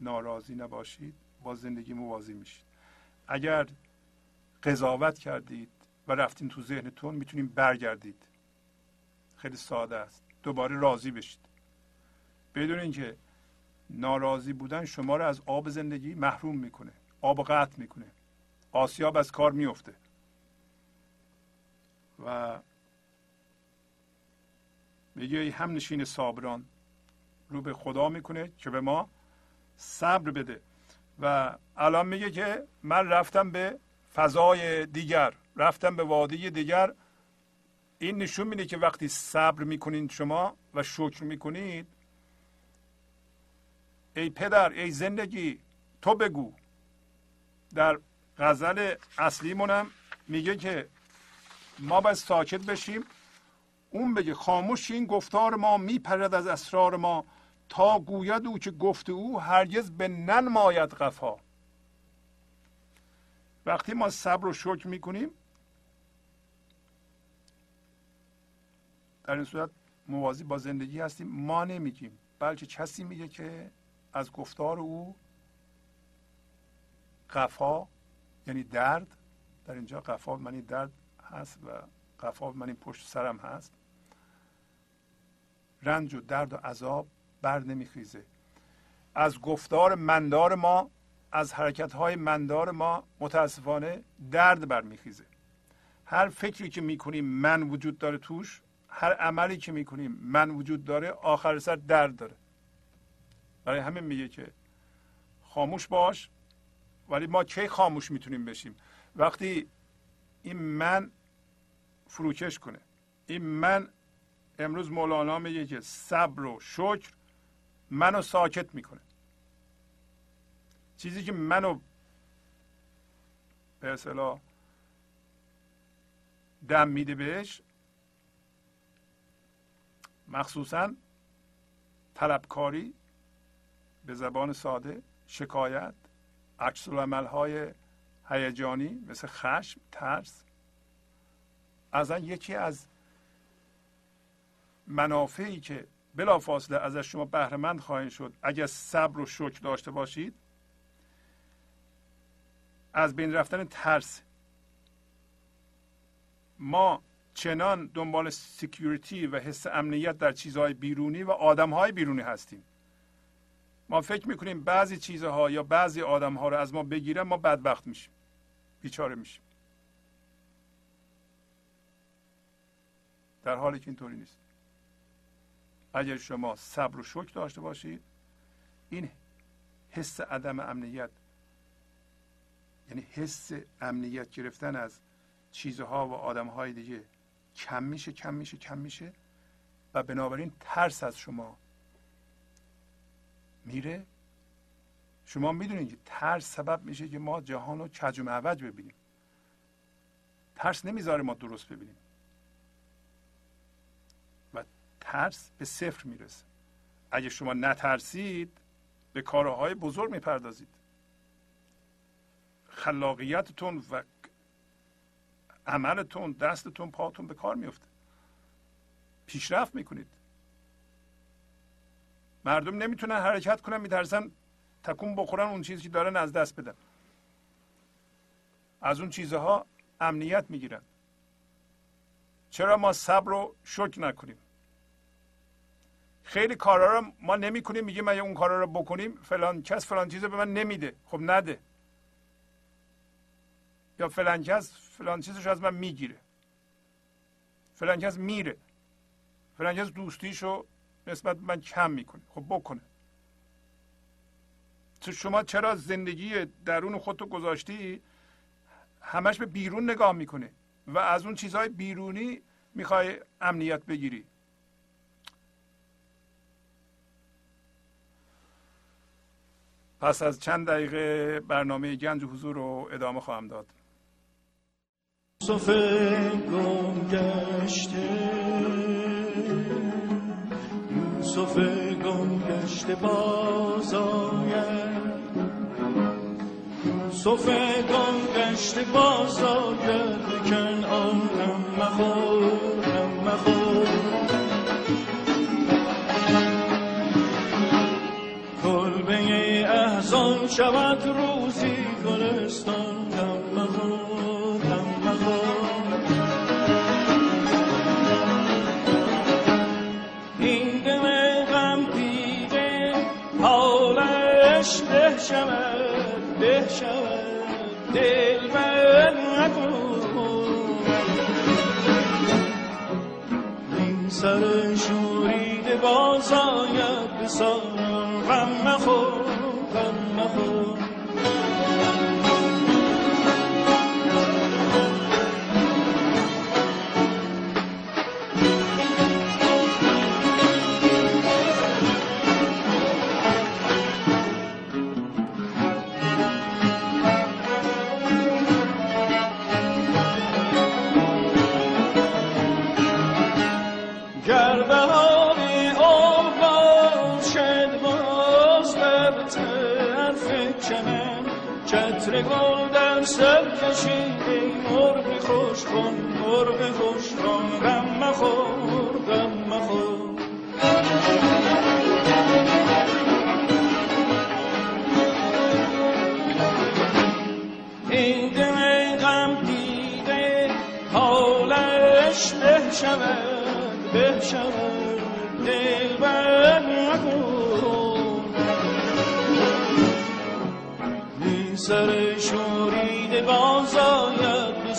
S1: ناراضی نباشید با زندگی موازی میشید. اگر قضاوت کردید و رفتین تو ذهنتون می‌تونیم برگردید. خیلی ساده است. دوباره راضی بشید. بدون اینکه ناراضی بودن شما رو از آب زندگی محروم می‌کنه. آب قطع می‌کنه. آسیاب از کار میفته و میگه ای هم نشین صابران. رو به خدا می‌کنه که به ما صبر بده. و الان میگه که من رفتم به فضای دیگر. رفتم به وادی دیگر این نشون میده که وقتی صبر می‌کنید شما و شکر می‌کنید ای پدر ای زندگی تو بگو. در غزل اصلیمونم میگه که ما باید ساکت بشیم. اون بگه خاموش این گفتار ما میپرد از اسرار ما تا گوید او که گفت او هرگز به ننماید قفا. وقتی ما صبر و شکر می‌کنیم در این صورت موازی با زندگی هستیم. ما نمیگیم. بلکه کسی میگه که از گفتار او قفا یعنی درد. در اینجا قفا منی درد هست و قفا منی پشت سرم هست. رنج و درد و عذاب بر نمیخیزه. از گفتار مندار ما از حرکت های مندار ما متاسفانه درد برمیخیزه هر فکری که می‌کنیم من وجود داره توش هر عملی که می‌کنیم من وجود داره آخر سر درد داره. برای همین میگه که خاموش باش ولی ما کی خاموش می‌تونیم بشیم؟ وقتی این من فروکش کنه این من امروز مولانا میگه که صبر و شکر منو ساکت می‌کنه. چیزی که منو به اصطلاح دم میده بهش مخصوصا طلبکاری به زبان ساده شکایت عکس های هیجانی مثل خشم ترس. از یکی از منافعی که بلافاصله ازش شما بهرهمند خواهید شد اگر صبر و شکر داشته باشید از بین رفتن ترس. ما چنان دنبال سکیوریتی و حس امنیت در چیزهای بیرونی و آدمهای بیرونی هستیم. ما فکر می‌کنیم بعضی چیزها یا بعضی آدمها رو از ما بگیرن ما بدبخت میشیم. بیچاره میشیم. در حالی که اینطوری نیست. اگر شما صبر و شکر داشته باشید این حس عدم امنیت یعنی حس امنیت گرفتن از چیزها و آدمهای دیگه کم میشه کم میشه کم میشه و بنابراین ترس از شما میره. شما می‌دونید که ترس سبب میشه که ما جهان رو کج و معوج ببینیم. ترس نمی‌ذاره ما درست ببینیم. و ترس به صفر می‌رسه. اگه شما نترسید به کارهای بزرگ می‌پردازید. خلاقیتتون و عملتون دستتون پاتون به کار میفته. پیشرفت می‌کنید. مردم نمی‌تونن حرکت کنن میترسن تکون بخورن اون چیزی که دارن از دست بدن. از اون چیزها امنیت می‌گیرن. چرا ما صبر رو شکر نکنیم؟ خیلی کارا رو ما نمی کنیم میگیم اگه اون کارا رو بکنیم فلان کس فلان چیز به من نمیده. خب نده. یا فلان کس فلان چیزش از من می‌گیره. فلان کس میره. فلان کس دوستیشو نسبت من کم می‌کنه. خب بکنه. تو شما چرا زندگی درون خودتو گذاشتی؟ همش به بیرون نگاه می‌کنه و از اون چیزهای بیرونی می‌خوای امنیت بگیری. پس از چند دقیقه برنامه گنج حضور رو ادامه خواهم داد. صفه گم گشته. یوسف گم گشته باز آید. یوسف گم گشته باز آید. بکن آن هم مخور هم مخور. کلبه احزان شود روزی گلستان. شود به شود دل بر نکن. این سر شورید باز آید به غم مخور غم مخور. شود به شود دل بر نکن سر شورید باز آید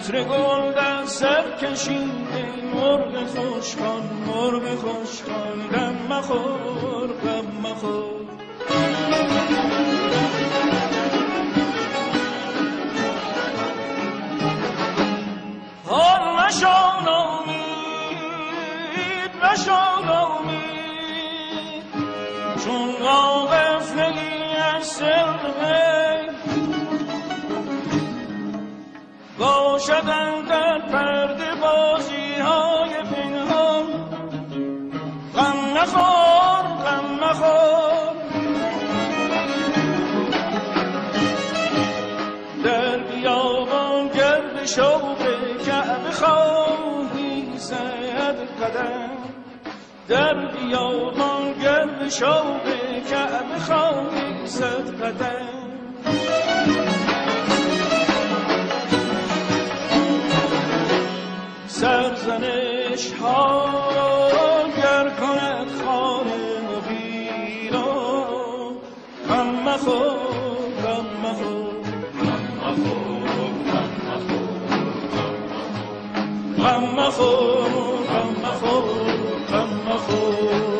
S2: عطر گل در سر کشیده مرغ خوشخان مرغ خوشخان غم مخور غم مخور. حال نشان امید نشان امید. چون واقف نگی از سر باشدن در پرده بازی های پنهان. غم نخور غم نخور. در بیابان گرد شوق کعب خواهی زد قدم. در بیابان گرد شوق کعب خواهی زد قدم. سرزنش ها گر کند خانه ویران غم مخور غم مخور غم مخور غم مخور غم مخور.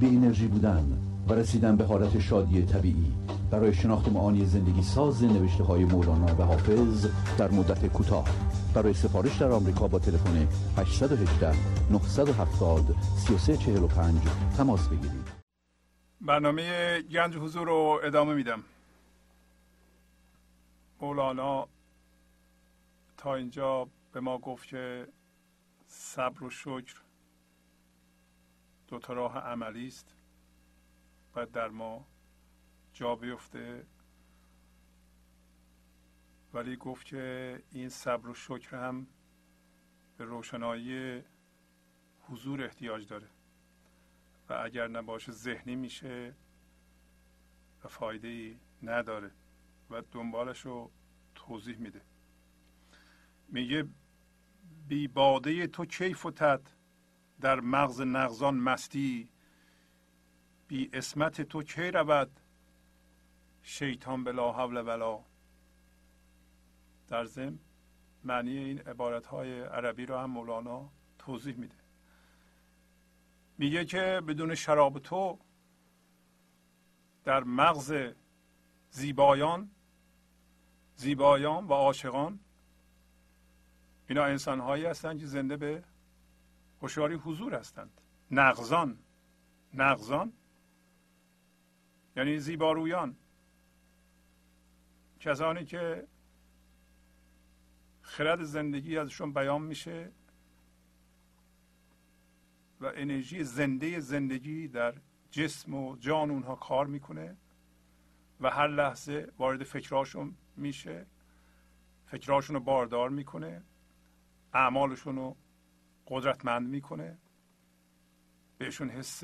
S3: بی انرژی بودن و رسیدن به حالت شادی طبیعی. برای شناخت معانی زندگی ساز نوشته های مولانا و حافظ در مدت کوتاه. برای سفارش در آمریکا با تلفن 818 970 3345 تماس بگیرید.
S1: برنامه گنج حضور رو ادامه میدم. مولانا تا اینجا به ما گفت که صبر و شکر دو تا راه عملی است. باید در ما جا بیفته. ولی گفت که این صبر و شکر هم به روشنایی حضور احتیاج داره. و اگر نباشه ذهنی میشه و فایده ای نداره و دنبالش رو توضیح میده. میگه بی باده تو کی فتد در مغز نغزان مستی بی اسمت تو کی رود؟ شیطان بلا حول ولا. در ضمن معنی این عبارت های عربی رو هم مولانا توضیح میده. میگه که بدون شراب تو در مغز زیبایان زیبایان و عاشقان اینا انسان هایی هستند که زنده به هوشیاری حضور هستند. نغزان نغزان یعنی زیبارویان. کسانی که خرد زندگی ازشون بیان میشه و انرژی زنده زندگی در جسم و جان اونها کار می‌کنه و هر لحظه وارد فکراشون میشه فکراشون رو باردار می‌کنه اعمالشون رو قدرتمند می‌کنه. بهشون حس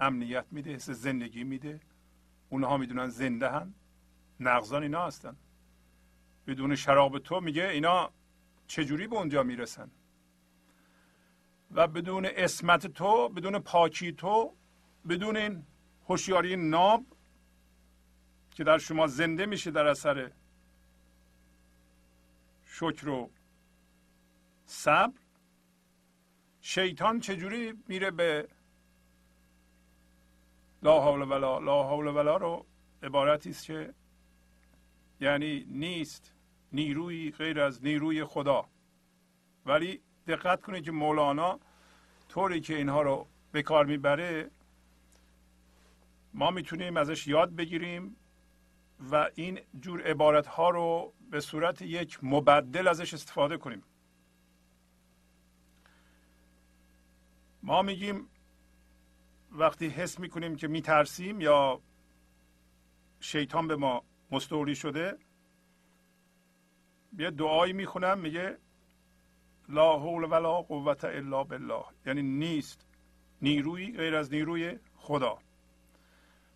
S1: امنیت میده حس زندگی میده. اونها می‌دونن زنده هن. نغزان اینا هستن. بدون شراب تو میگه اینا چجوری به اونجا می‌رسن؟ و بدون اسمت تو بدون پاکی تو بدون این هوشیاری ناب که در شما زنده میشه در اثر شکر و صبر شیطان چجوری میره به لا حول ولا لا حول ولا رو عبارتی است که یعنی نیست نیروی غیر از نیروی خدا. ولی دقت کنید که مولانا طوری که اینها رو به کار می‌بره ما می‌تونیم ازش یاد بگیریم و این جور عبارت ها رو به صورت یک مبدل ازش استفاده کنیم. ما میگیم وقتی حس می‌کنیم که میترسیم یا شیطان به ما مستولی شده یه دعایی می‌خونم میگه لا حول ولا قوت الا بالله. یعنی نیست. نیروی غیر از نیروی خدا.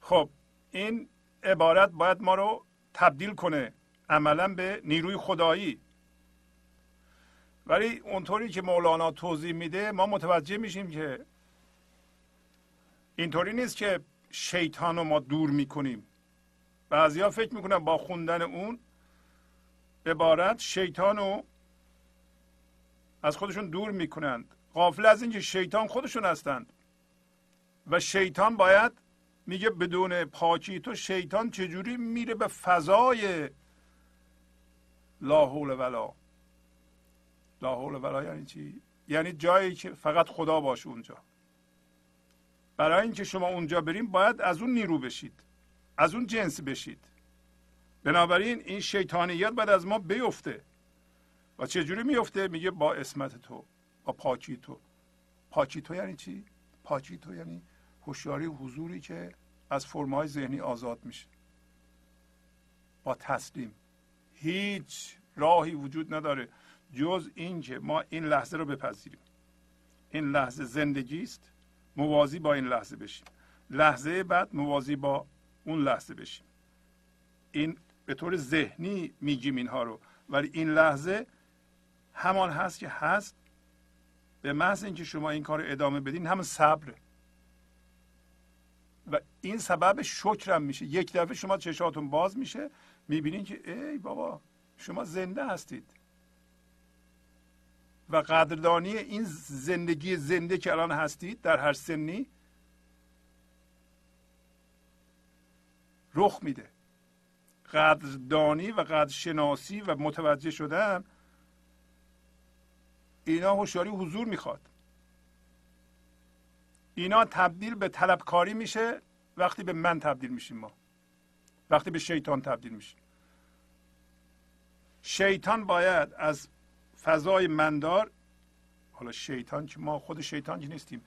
S1: خب این عبارت باید ما رو تبدیل کنه عملا به نیروی خدایی. ولی اونطوری که مولانا توضیح میده ما متوجه میشیم که اینطوری نیست که شیطان رو ما دور می‌کنیم. بعضیا فکر می‌کنن با خوندن اون عبارت شیطان رو از خودشون دور می‌کنند. غافل از اینکه شیطان خودشون هستند. و شیطان باید میگه بدون پاکی تو شیطان چجوری میره به فضای لا حول ولا لا حول ولا یعنی چی؟ یعنی جایی که فقط خدا باشه اونجا. برای اینکه شما اونجا بریم باید از اون نیرو بشید. از اون جنس بشید. بنابراین این شیطانیت باید از ما بیفته. و چجوری میفته؟ میگه با اسمت تو با پاکی تو. پاکی تو یعنی چی؟ پاکی تو یعنی هوشیاری حضوری که از فرمای ذهنی آزاد میشه. با تسلیم. هیچ راهی وجود نداره. جز اینکه ما این لحظه رو بپذیریم. این لحظه زندگی است. موازی با این لحظه بشیم. لحظه بعد موازی با اون لحظه بشیم. این به طور ذهنی میگیم اینها رو. ولی این لحظه همان هست که هست. به محض اینکه شما این کار ادامه بدین هم صبره. و این سبب شکرم میشه. یک دفعه شما چشاتون باز میشه می‌بینین که ای بابا شما زنده هستید. و قدردانی این زندگی زنده که الان هستید در هر سنی رخ میده. قدردانی و قدرشناسی و متوجه شدن اینا هوشیاری حضور می‌خواد. اینا تبدیل به طلبکاری میشه وقتی به من تبدیل میشیم ما. وقتی به شیطان تبدیل میشیم. شیطان باید از فضای مندار حالا شیطان که ما خود شیطان که نیستیم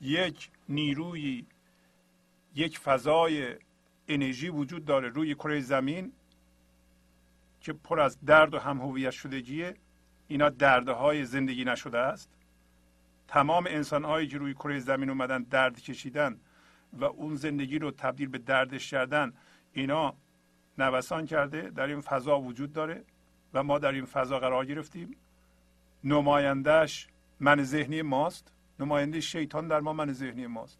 S1: یک نیروی یک فضای انرژی وجود داره روی کره زمین که پر از درد و هم هویت شدگیه. اینا دردهای زندگی نشده است. تمام انسان هایی که روی کره زمین اومدن درد کشیدن و اون زندگی رو تبدیل به دردش کردن اینا نوسان کرده در این فضا وجود داره و ما در این فضا قرار گرفتیم. نمایندهش من ذهنی ماست. نماینده شیطان در ما من ذهنی ماست.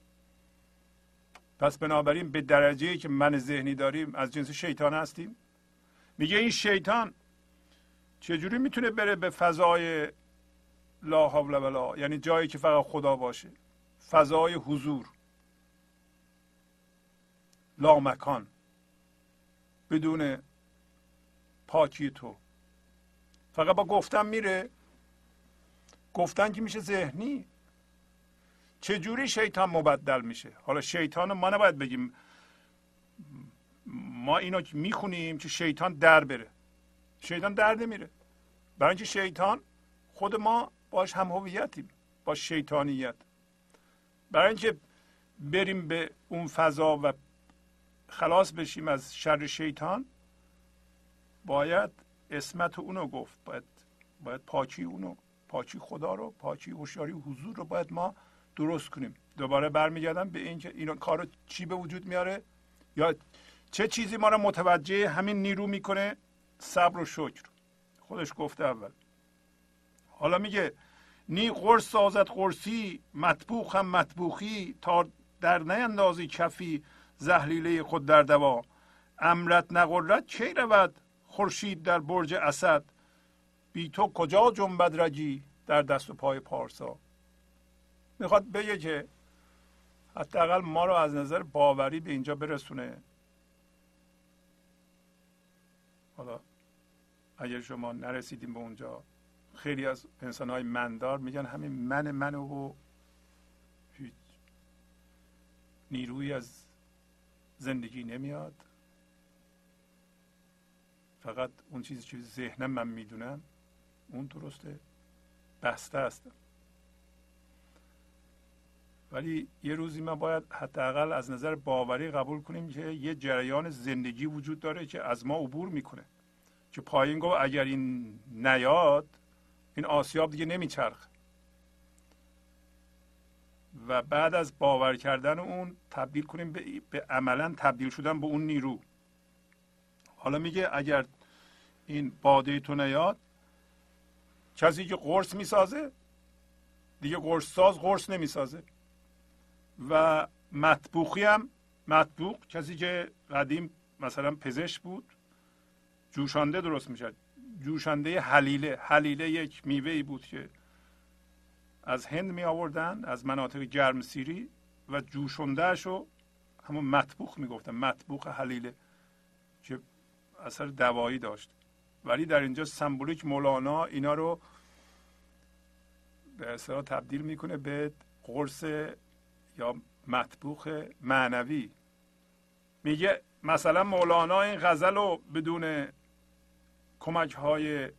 S1: پس بنابراین به درجه که من ذهنی داریم از جنس شیطان هستیم. میگه این شیطان چجوری می‌تونه بره به فضای لا حول ولا یعنی جایی که فقط خدا باشه؟ فضای حضور. لا مکان. بدون پاکی تو. فقط با گفتن میره. گفتن که میشه ذهنی؟ چجوری شیطان مبدل میشه؟ حالا شیطان ما نباید بگیم ما اینو می‌خونیم که شیطان در بره. شیطان در نمیره. برای اینکه شیطان خود ما باش هم هویتیم با شیطانیت. برای اینکه بریم به اون فضا و خلاص بشیم از شر شیطان باید اسمت اونو گفت باید باید پاکی اونو پاکی خدا رو پاکی هوشیاری حضور رو باید ما درست کنیم. دوباره برمیگردم به اینکه این کار چی به وجود میاره؟ یا چه چیزی ما رو متوجه همین نیرو می‌کنه؟ صبر و شکر. خودش گفته اول. حالا میگه نی قرص سازد قرصی مطبوخ هم مطبوخی تا در نیندازی کفی زهلیله خود در دوا. امرت نقرت کی رود؟ خورشید در برج اسد. بی تو کجا جنبد رجی در دست و پای پارسا؟ می‌خواد بگه که حداقل ما رو از نظر باوری به اینجا برسونه. حالا اگر شما نرسیدیم به اونجا خیلی از انسان های مندار میگن همین من من و هیچ نیروی از زندگی نمیاد. فقط اون چیزی که ذهنم من می‌دونم اون درسته. بسته است. ولی یه روزی ما باید حداقل از نظر باوری قبول کنیم که یه جریان زندگی وجود داره که از ما عبور می‌کنه. که پایین گفت اگر این نیاد این آسیاب دیگه نمیچرخ و بعد از باور کردن اون تبدیل کنیم به, به عملا تبدیل شدن به اون نیرو. حالا میگه اگر این باده تو نیاد کسی که قرص می‌سازه دیگه قرص ساز قرص نمی‌سازه. و مطبوخی هم مطبوخ کسی که قدیم مثلا پزشک بود جوشانده درست می‌شد. جوشانده حلیله حلیله یک میوه ای بود که از هند می آوردن از مناطق گرم سیری و جوشندهش رو همون مطبوخ می‌گفتن. مطبوخ حلیله که اثر دوایی داشت. ولی در اینجا سمبولیک مولانا اینا رو به اصطلاح تبدیل می‌کنه به قرص یا مطبوخ معنوی. میگه مثلا مولانا این غزل رو بدون کمک های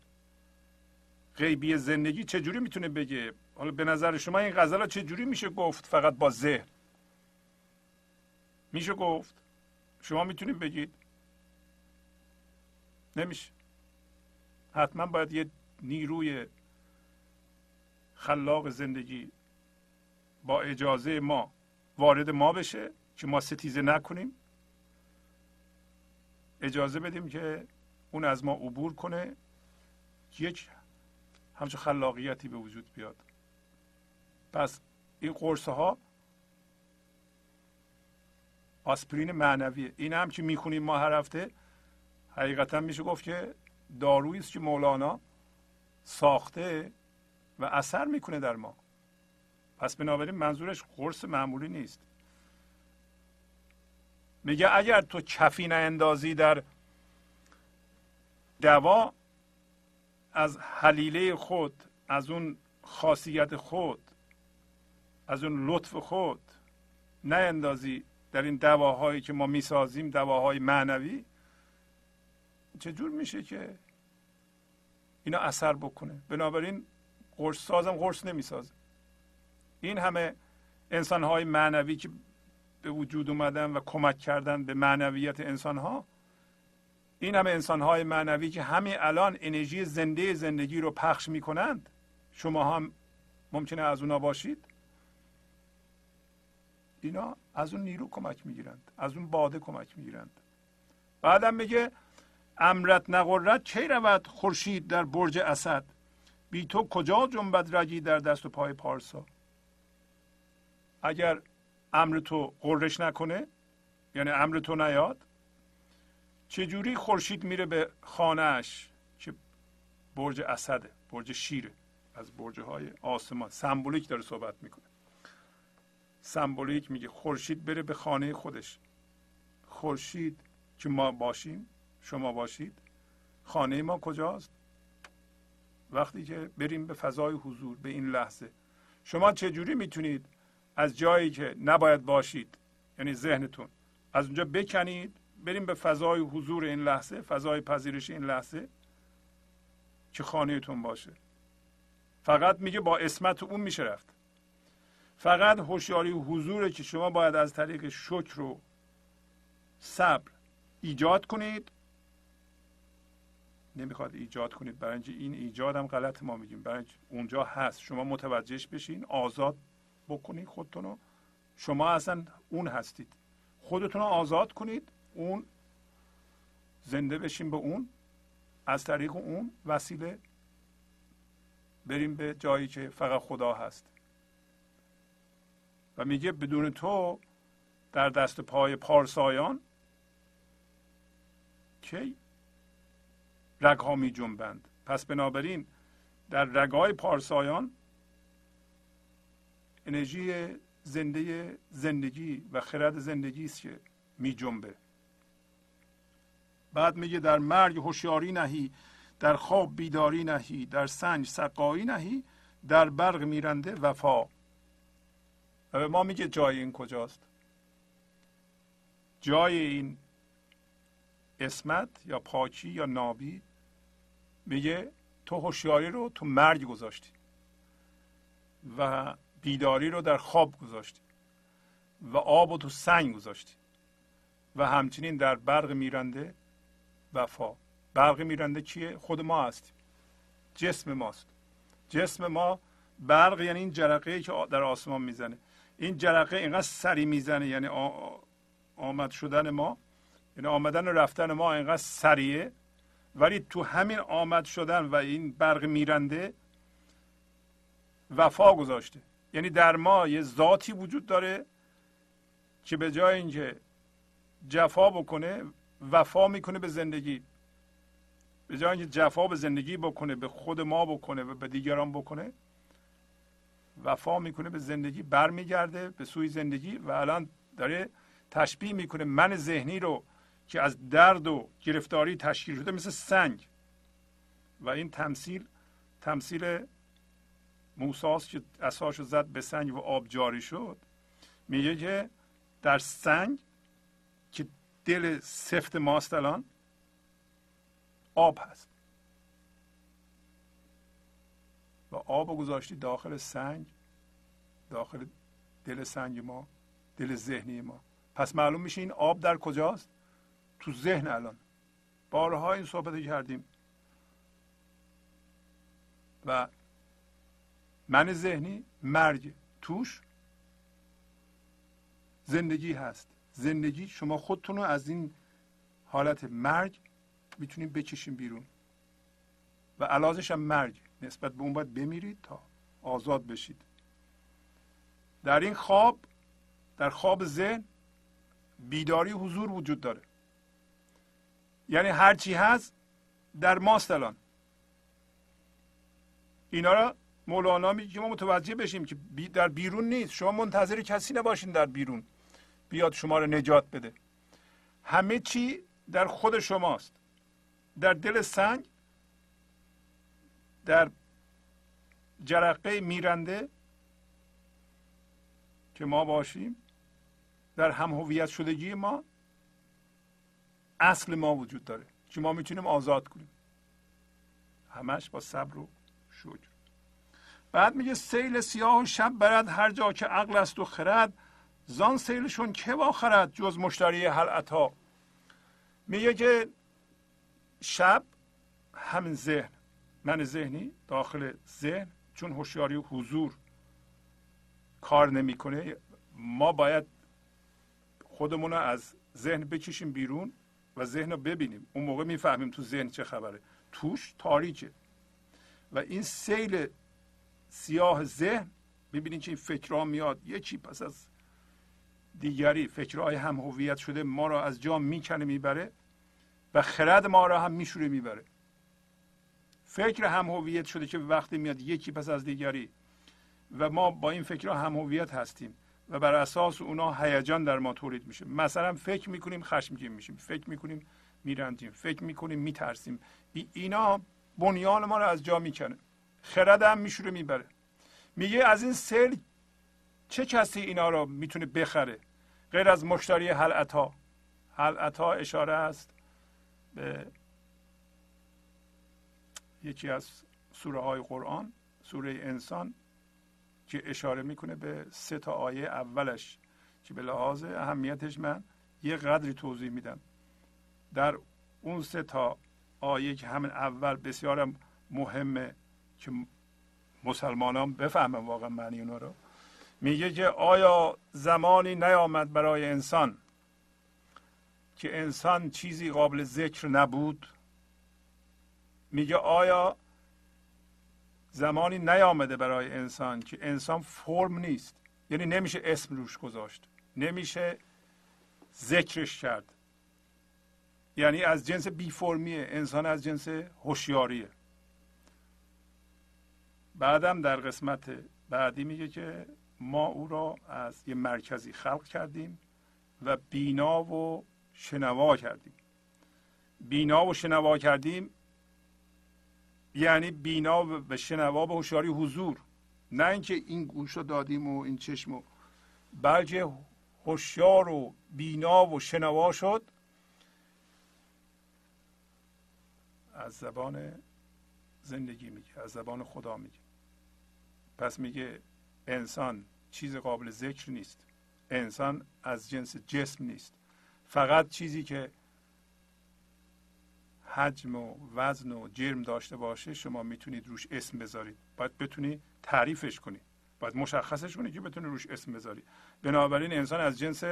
S1: غیبی زندگی چجوری می‌تونه بگه؟ حالا به نظر شما این غزل چه چجوری میشه گفت فقط با ذهن؟ میشه گفت؟ شما می‌تونید بگید؟ نمیشه. حتما باید یه نیروی خلاق زندگی با اجازه ما وارد ما بشه که ما ستیزه نکنیم. اجازه بدیم که اون از ما عبور کنه. یک همچون خلاقیتی به وجود بیاد. پس این قرصه ها آسپرین معنویه. این هم که می‌خونیم ما هر هفته حقیقتا میشه گفت که دارویی است که مولانا ساخته و اثر می‌کنه در ما. پس بنابراین منظورش قرص معمولی نیست. میگه اگر تو کفی اندازی در دوا از حلیله خود از اون خاصیت خود از اون لطف خود نه اندازی در این دواهایی که ما می‌سازیم دواهای معنوی. چجور میشه که اینا اثر بکنه؟ بنابراین قرص سازم قرص نمی‌سازه. این همه انسان های معنوی که به وجود اومدن و کمک کردن به معنویت انسان ها این همه انسان های معنوی که همین الان انرژی زنده زندگی رو پخش می کنند شما هم ممکنه از اونا باشید. اینا از اون نیرو کمک می‌گیرند از اون باده کمک می‌گیرند. بعدم میگه امرت نقرت کی رود خورشید در برج اسد؟ بی تو کجا جنبد رگی در دست و پای پارسا؟ اگر امر تو قررش نکنه یعنی امر تو نیاد چجوری خورشید میره به خانهش که برج اسده برج شیره از برج های آسمان. سمبولیک داره صحبت می‌کنه. سمبولیک میگه خورشید بره به خانه خودش. خورشید که ما باشیم شما باشید. خانه ما کجاست؟ وقتی که بریم به فضای حضور به این لحظه. شما چجوری می‌تونید از جایی که نباید باشید یعنی ذهنتون از اونجا بکنید بریم به فضای حضور این لحظه فضای پذیرش این لحظه؟ که خانهتون باشه؟ فقط میگه با اسمت اون میشه رفت. فقط هوشیاری حضوره که شما باید از طریق شکر و صبر ایجاد کنید. نمی‌خواد ایجاد کنید. برای اینکه این ایجاد هم غلط ما میگیم. برای اونجا هست. شما متوجهش بشین. آزاد بکنید خودتون رو. شما اصلا اون هستید. خودتون رو آزاد کنید. اون زنده بشین به اون. از طریق اون وسیله بریم به جایی که فقط خدا هست. و میگه بدون تو در دست پای پارسایان کی رگها می جنبند. پس بنابراین در رگای پارسایان انرژی زنده زندگی و خرد زندگی است که می جنبه. بعد میگه در مرگ هوشیاری نهی در خواب بیداری نهی در سنج سقایی نهی در برق میرنده وفا. ما میگه جای این کجاست؟ جای این اسمت یا پاکی یا نابی میگه تو هوشیاری رو تو مرگ گذاشتی و بیداری رو در خواب گذاشتی و آب رو تو سنگ گذاشتی و همچنین در برق میرنده وفا. برق میرنده کیه؟ خود ما هستیم. جسم ماست. جسم ما برق یعنی این جرقه که در آسمان می‌زنه. این جرقه اینقدر سری می‌زنه یعنی آمد شدن ما یعنی آمدن و رفتن ما اینقدر سریه ولی تو همین آمد شدن و این برق میرنده وفا گذاشته. یعنی در ما یه ذاتی وجود داره که به جای اینکه جفا بکنه وفا می‌کنه به زندگی. به جای اینکه جفا به زندگی بکنه به خود ما بکنه و به دیگران بکنه وفا می‌کنه به زندگی برمیگرده به سوی زندگی و الان داره تشبیه می‌کنه من ذهنی رو که از درد و گرفتاری تشکیل شده مثل سنگ. و این تمثیل تمثیل موساس که اساشو زد به سنگ و آب جاری شد. میگه که در سنگ که دل سفت ماست الان آب هست. و آب گذاشتی داخل سنگ داخل دل سنگ ما دل ذهنی ما. پس معلوم میشه این آب در کجاست؟ تو ذهن الان. بارها این صحبت کردیم. و من ذهنی مرگ. توش زندگی هست. زندگی شما خودتون رو از این حالت مرگ می‌تونید بکشین بیرون. و علازش هم مرگ. نسبت به اون باید بمیرید تا آزاد بشید. در این خواب در خواب ذهن بیداری حضور وجود داره. یعنی هرچی هست در ماست الان. اینا را مولانا میگه که ما متوجه بشیم که در بیرون نیست. شما منتظر کسی نباشین در بیرون بیاد شما رو نجات بده. همه چی در خود شماست. در دل سنگ در جرقه میرنده که ما باشیم در هم هویت شدگی ما اصل ما وجود داره. که ما می‌تونیم آزاد کنیم؟ همش با صبر و شجر بعد میگه سیل سیاه و شب برد هر جا که عقل است و خرد زان سیلشون که با خرد جز مشتری حل عطا. میگه که شب همین ذهن. من ذهنی داخل ذهن چون هوشیاری و حضور کار نمی‌کنه ما باید خودمون رو از ذهن بکشیم بیرون. و ذهن رو ببینیم. اون موقع می‌فهمیم تو ذهن چه خبره. توش تاریکه. و این سیل سیاه ذهن ببینید که این فکرها میاد. یکی پس از دیگری فکرهای هم هویت شده ما را از جا می‌کنه می‌بره. و خرد ما را هم میشوره می‌بره. فکر هم هویت شده که وقتی میاد یکی پس از دیگری. و ما با این فکرها هم هویت هستیم. و بر اساس اونا هیجان در ما تولید میشه. مثلا فکر می‌کنیم خشمگین میشیم فکر می‌کنیم میرنجیم فکر می‌کنیم میترسیم. اینا بنیان ما رو از جا می‌کنه خرد هم میشوره می‌بره. میگه از این سیل چه کسی اینا رو می‌تونه بخره؟ غیر از مشتری حلعتا حلعتا اشاره است به یکی از سوره های قرآن سوره انسان. که اشاره می‌کنه به سه تا آیه اولش که به لحاظ اهمیتش من یه قدری توضیح میدم. در اون سه تا آیه که همین اول بسیار مهمه که مسلمانان بفهمن واقعا معنی اونا رو. میگه که آیا زمانی نیامد برای انسان که انسان چیزی قابل ذکر نبود؟ میگه آیا زمانی نیامده برای انسان که انسان فرم نیست. یعنی نمیشه اسم روش گذاشت. نمیشه ذکرش کرد. یعنی از جنس بی فرمیه انسان از جنس هوشیاریه. بعدم در قسمت بعدی میگه که ما او را از یه مرکزی خلق کردیم و بینا و شنوا کردیم. بینا و شنوا کردیم یعنی بینا و شنوا به هوشیاری حضور. نه اینکه این گوش رو دادیم و این چشم رو. بلکه هوشیار و بینا و شنوا شد. از زبان زندگی میگه از زبان خدا میگه. پس میگه انسان چیز قابل ذکر نیست. انسان از جنس جسم نیست. فقط چیزی که حجم و وزن و جرم داشته باشه شما می‌تونید روش اسم بذارید. باید بتونی تعریفش کنی. باید مشخصش کنی که بتونی روش اسم بذاری. بنابراین انسان از جنس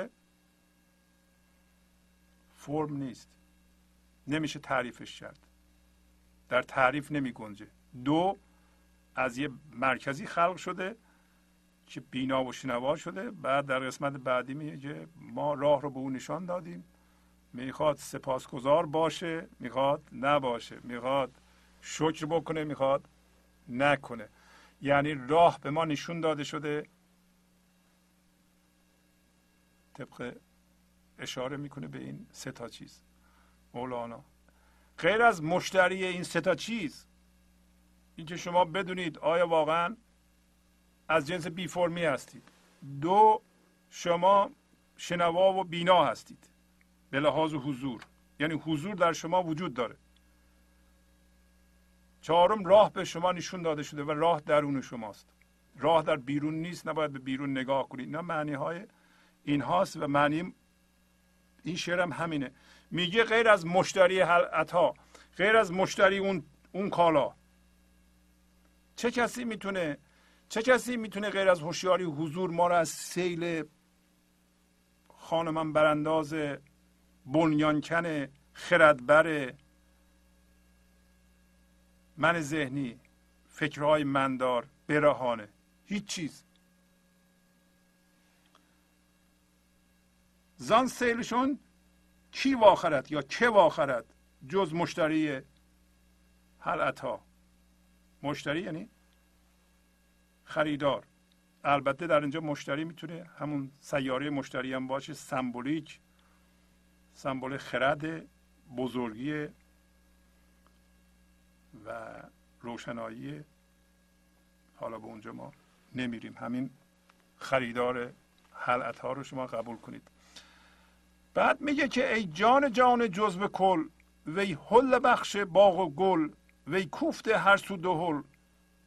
S1: فرم نیست. نمیشه تعریفش کرد. در تعریف نمی گنجه. دو از یه مرکزی خلق شده که بینا و شنوا شده. بعد در قسمت بعدی میگه ما راه رو به او نشان دادیم. می‌خواد سپاسگزار باشه می‌خواد نباشه می‌خواد شکر بکنه می‌خواد نکنه. یعنی راه به ما نشون داده شده. طبق اشاره می‌کنه به این سه تا چیز. مولانا. غیر از مشتری این سه تا چیز اینکه شما بدونید آیا واقعا از جنس بی فرمی هستید. دو شما شنوا و بینا هستید. به لحاظ حضور. یعنی حضور در شما وجود داره. چهارم راه به شما نشون داده شده و راه درون شماست. راه در بیرون نیست نباید به بیرون نگاه کنید. نه معنی های این هاست و معنی این شعر هم همینه. میگه غیر از مشتری عطا غیر از مشتری اون اون کالا. چه کسی می‌تونه چه کسی می‌تونه غیر از هوشیاری حضور ما را از سیل خانمان برانداز بنیانکن خردبر من ذهنی فکرهای مندار برهانه. هیچ چیز. زان سیلشون کی واخرد یا که واخرد؟ جز مشتری حلعت مشتری یعنی خریدار. البته در اینجا مشتری می‌تونه همون سیاره مشتری هم باشه سمبولیک. سمبل خرد بزرگی و روشنایی. حالا به اونجا ما نمیریم. همین خریدار حلعت ها رو شما قبول کنید. بعد میگه که ای جان جان جزو کل وی حل بخش باغ و گل وی کوفته هر سو دهل.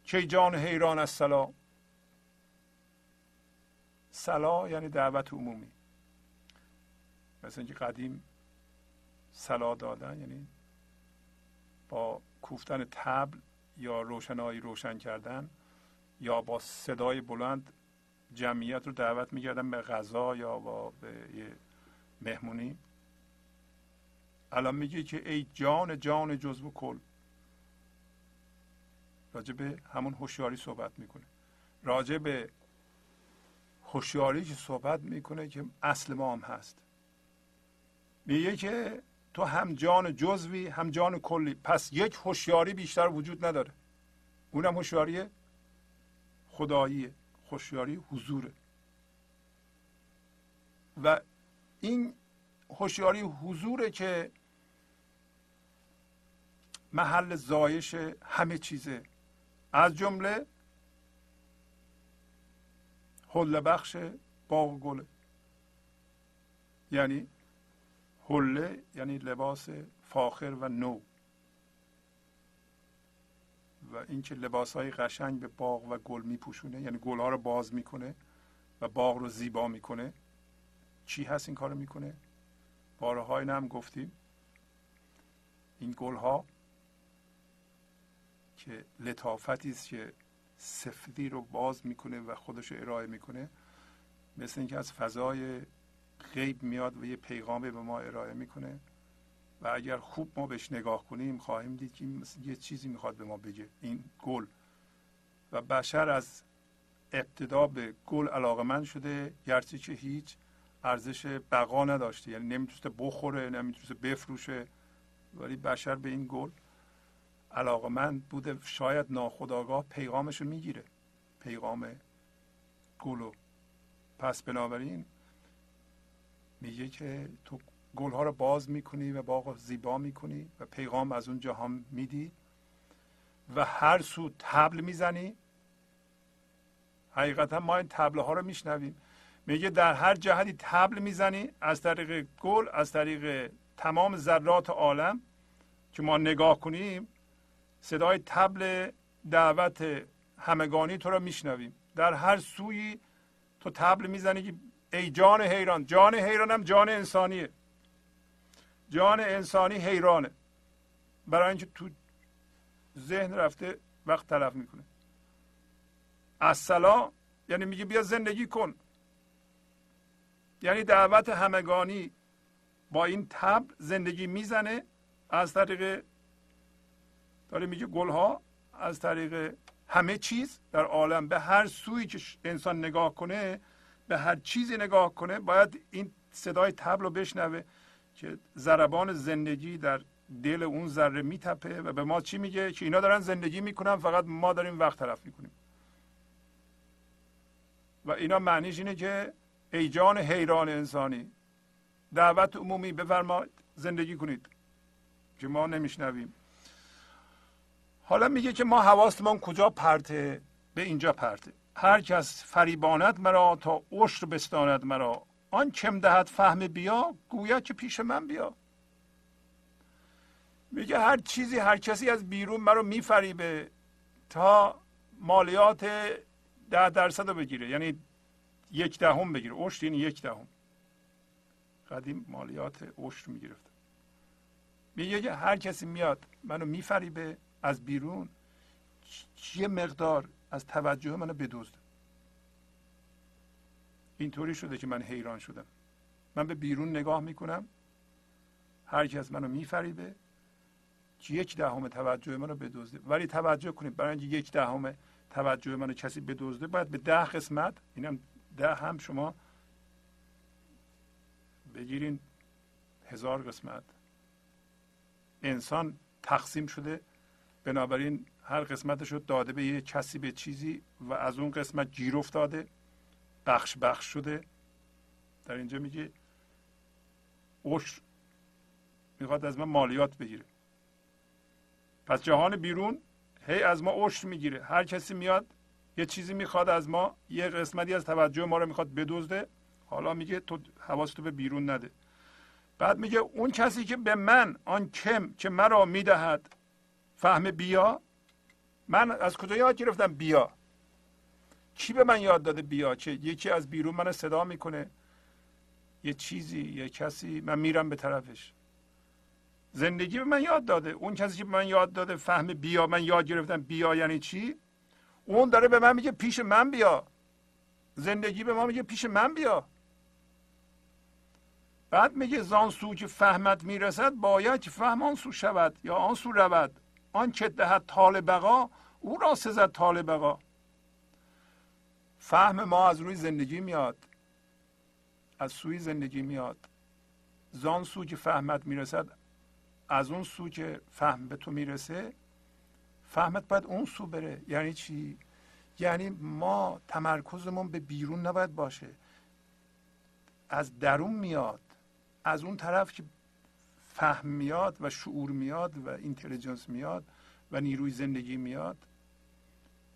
S1: که جان حیران از سلا سلا یعنی دعوت عمومی. مثل اینکه قدیم سلا دادن یعنی با کوفتن تبل یا روشنایی روشن کردن یا با صدای بلند جمعیت رو دعوت می‌کردن به غذا یا با به یه مهمونی. الان میگه که ای جان جان جزو کل. راجع به همون هوشیاری صحبت می‌کنه. راجع به هوشیاری که صحبت می‌کنه که اصل ما هم هست. میگه که تو هم جان جزوی هم جان کلی. پس یک هوشیاری بیشتر وجود نداره. اونم هوشیاری خداییه. هوشیاری حضوره. و این هوشیاری حضوره که محل زایش همه چیزه. از جمله حل بخش باغ گله. یعنی حله یعنی لباس فاخر و نو. و اینکه لباس های قشنگ به باغ و گل میپوشونه یعنی گل ها رو باز می‌کنه و باغ رو زیبا می‌کنه. چی هست این کارو می‌کنه؟ بارهای هم گفتیم. این گل ها که لطافتی است که سفیدی رو باز می‌کنه و خودش رو ارائه می‌کنه مثل اینکه از فضای غیب میاد و یه پیغامی به ما ارائه می‌کنه و اگر خوب ما بهش نگاه کنیم خواهیم دید که یه چیزی می‌خواد به ما بگه این گل. و بشر از ابتدا به گل علاقه شده گرچه که هیچ ارزش بقا نداشته. یعنی نمی‌تونست بخوره نمی‌تونست بفروشه ولی بشر به این گل علاقمند بوده. شاید ناخداگاه پیغامش رو می‌گیره. پیغام گلو پس بنابراین میگه که تو گلها رو باز می‌کنی و باغ زیبا می‌کنی و پیغام از اون جهان میدی و هر سو تبل می‌زنی. حقیقتا ما این تبله ها رو میشنویم. میگه در هر جهتی تبل می‌زنی از طریق گل از طریق تمام ذرات عالم که ما نگاه کنیم صدای تبل دعوت همگانی تو رو میشنویم. در هر سوی تو تبل می‌زنی که ای جان حیران جان حیرانم جان انسانیه. جان انسانی حیرانه. برای اینکه تو ذهن رفته وقت تلف می‌کنه. اصلا یعنی میگه بیا زندگی کن. یعنی دعوت همگانی با این تب زندگی می‌زنه از طریق داره میگه گلها از طریق همه چیز در عالم. به هر سوی که انسان نگاه کنه به هر چیزی نگاه کنه باید این صدای تبل رو بشنوه که ضربان زندگی در دل اون ذره میتپه و به ما چی میگه؟ که اینا دارن زندگی می‌کنن فقط ما داریم وقت تلف می‌کنیم. و اینا معنیش اینه که ای جان حیران انسانی دعوت عمومی بفرما زندگی کنید که ما نمیشنویم. حالا میگه که ما حواستمان کجا پرته؟ به اینجا پرته. هر کس فریباند مرا تا عشر بستاند مرا. آن کم دهد فهم بیا گویا که پیش من بیا. میگه هر چیزی هر کسی از بیرون مرا میفریبه تا مالیات ده درصد رو بگیره. یعنی یک دهم بگیره. عشر یعنی یک دهم. قدیم مالیات عشر می‌گرفت. میگه که هر کسی میاد منو میفریبه از بیرون. یه مقدار؟ از توجه منو بدزد. اینطوری شده که من حیران شدم. من به بیرون نگاه می‌کنم. هر کس منو میفریبه. که یک دهم توجه منو بدزده. ولی توجه کنید برای اینکه یک دهم توجه منو کسی بدزده باید به ده قسمت اینم ده هم شما بگیرین هزار قسمت. انسان تقسیم شده. بنابراین هر قسمتش رو داده به یه کسی به چیزی و از اون قسمت گیر افتاده بخش بخش شده. در اینجا میگه عشر می‌خواد از من مالیات بگیره. پس جهان بیرون هی از ما عشر می‌گیره. هر کسی میاد یه چیزی می‌خواد از ما یه قسمتی از توجه ما رو می‌خواد بدزده. حالا میگه تو حواستو به بیرون نده. بعد میگه اون کسی که به من آن کم که مرا می‌دهد فهم بیا من از کجا یاد گرفتم بیا؟ کی به من یاد داده بیا؟ که یکی از بیرون من صدا می‌کنه. یه چیزی یه کسی من میرم به طرفش. زندگی به من یاد داده. اون کسی که به من یاد داده فهم بیا من یاد گرفتم بیا یعنی چی؟ اون داره به من میگه پیش من بیا. زندگی به ما میگه پیش من بیا. بعد میگه زان سو که فهمت می‌رسد باید که فهم آن سو شود یا آن سو رود. آن که دهد طال بقا او را سزد طال بقا فهم ما از روی زندگی میاد. از سوی زندگی میاد. زان سو که فهمت می‌رسد از اون سو که فهم به تو می‌رسه فهمت باید اون سو بره. یعنی چی؟ یعنی ما تمرکزمون به بیرون نباید باشه. از درون میاد. از اون طرف که فهم میاد و شعور میاد و اینتلیجنس میاد و نیروی زندگی میاد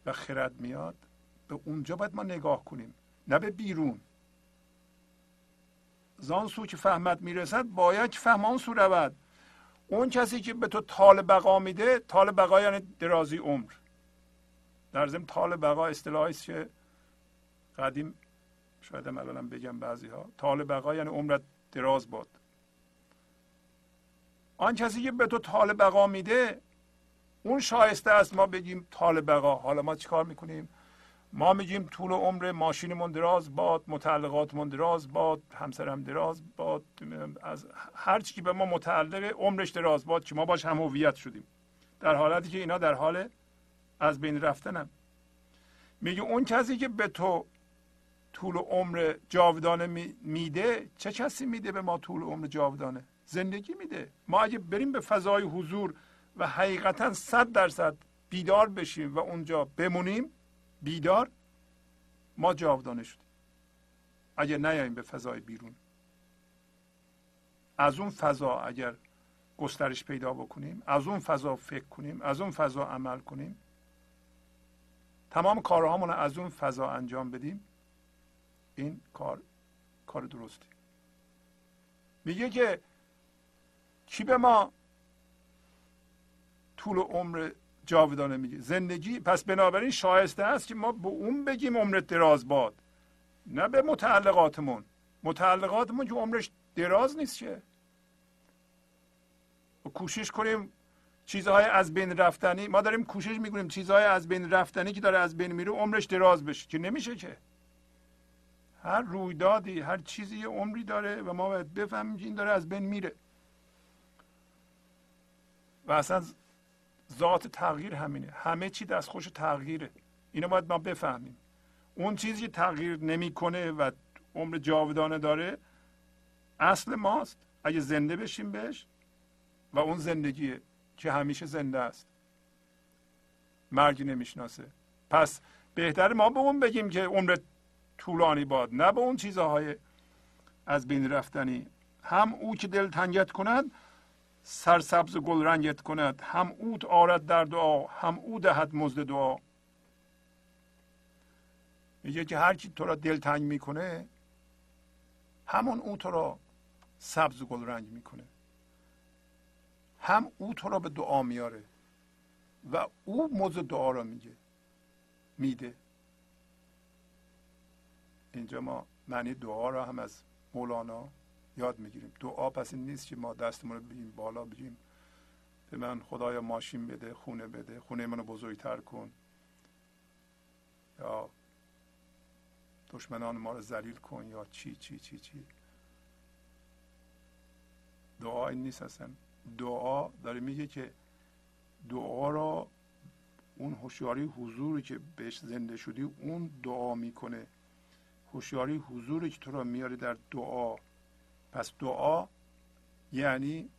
S1: و خرد میاد. به اونجا باید ما نگاه کنیم نه به بیرون. زان سو که فهمت می‌رسد باید که فهم آن سو رود. اون کسی که به تو طال بقا میده طال بقا یعنی درازی عمر. در ضمن طال بقا اصطلاحی است که قدیم شاید الانم بگم بعضی ها طال بقا یعنی عمرت دراز باد. آن کسی که به تو طال بقا میده اون شایسته است ما بگیم طال بقا. حالا ما چیکار می‌کنیم؟ ما میگیم طول عمر ماشینمون دراز باد متعلقاتمون دراز باد همسرم دراز باد از هر چی که به ما متعلقه عمرش دراز باد که ما باش هم هویت شدیم. در حالتی که اینا در حال از بین رفتنم میگه اون کسی که به تو طول عمر جاودانه میده چه کسی میده به ما طول عمر جاودانه؟ زندگی میده. ما اگه بریم به فضای حضور و حقیقتا صد درصد بیدار بشیم و اونجا بمونیم بیدار ما جاودانه شدیم. اگه نیاییم به فضای بیرون. از اون فضا اگر گسترش پیدا بکنیم از اون فضا فکر کنیم از اون فضا عمل کنیم تمام کارهامون رو از اون فضا انجام بدیم این کار کار درستی. میگه که کی به ما طول عمر جاودانه میگه؟ زندگی. پس بنابراین شایسته است که ما به اون بگیم عمرت دراز باد نه به متعلقاتمون. متعلقاتمون که عمرش دراز نیست چه کوشش کنیم چیزهای از بین رفتنی ما داریم کوشش می‌کنیم چیزهای از بین رفتنی که داره از بین میره عمرش دراز بشه. که نمیشه که. هر رویدادی هر چیزی یه عمری داره و ما باید بفهمیم که این داره از بین میره. و اصلا ذات تغییر همینه. همه چی دستخوش تغییره. اینو باید ما بفهمیم. اون چیزی که تغییر نمی‌کنه و عمر جاودانه داره اصل ماست. اگه زنده بشیم بهش و اون زندگیه که همیشه زنده است مرگ نمی‌شناسه. پس بهتر ما به اون بگیم که عمر طولانی باد نه به اون چیزهای از بین رفتنی. هم او که دل تنگت کند سرسبز گل رنگت کند. هم اوت آرد در دعا هم او دهد مزد دعا. میگه که هر کی تو را دلتنگ می‌کنه همون او تو را سبز گل رنگ می‌کنه. هم او تو را به دعا میاره و او موضوع دعا را میگه میده. اینجا ما معنی دعا را هم از مولانا یاد می‌گیریم. دعا پس این نیست که ما دستمون رو بگیم بالا بگیم. به من خدایا ماشین بده خونه بده. خونه منو بزرگتر کن. یا دشمنان ما رو ذلیل کن یا چی چی چی چی. دعا این نیست اصلا. دعا داره میگه که دعا را اون هوشیاری حضوری که بهش زنده شدی اون دعا می‌کنه. هوشیاری حضوری که تو را میاره در دعا. پس دعا یعنی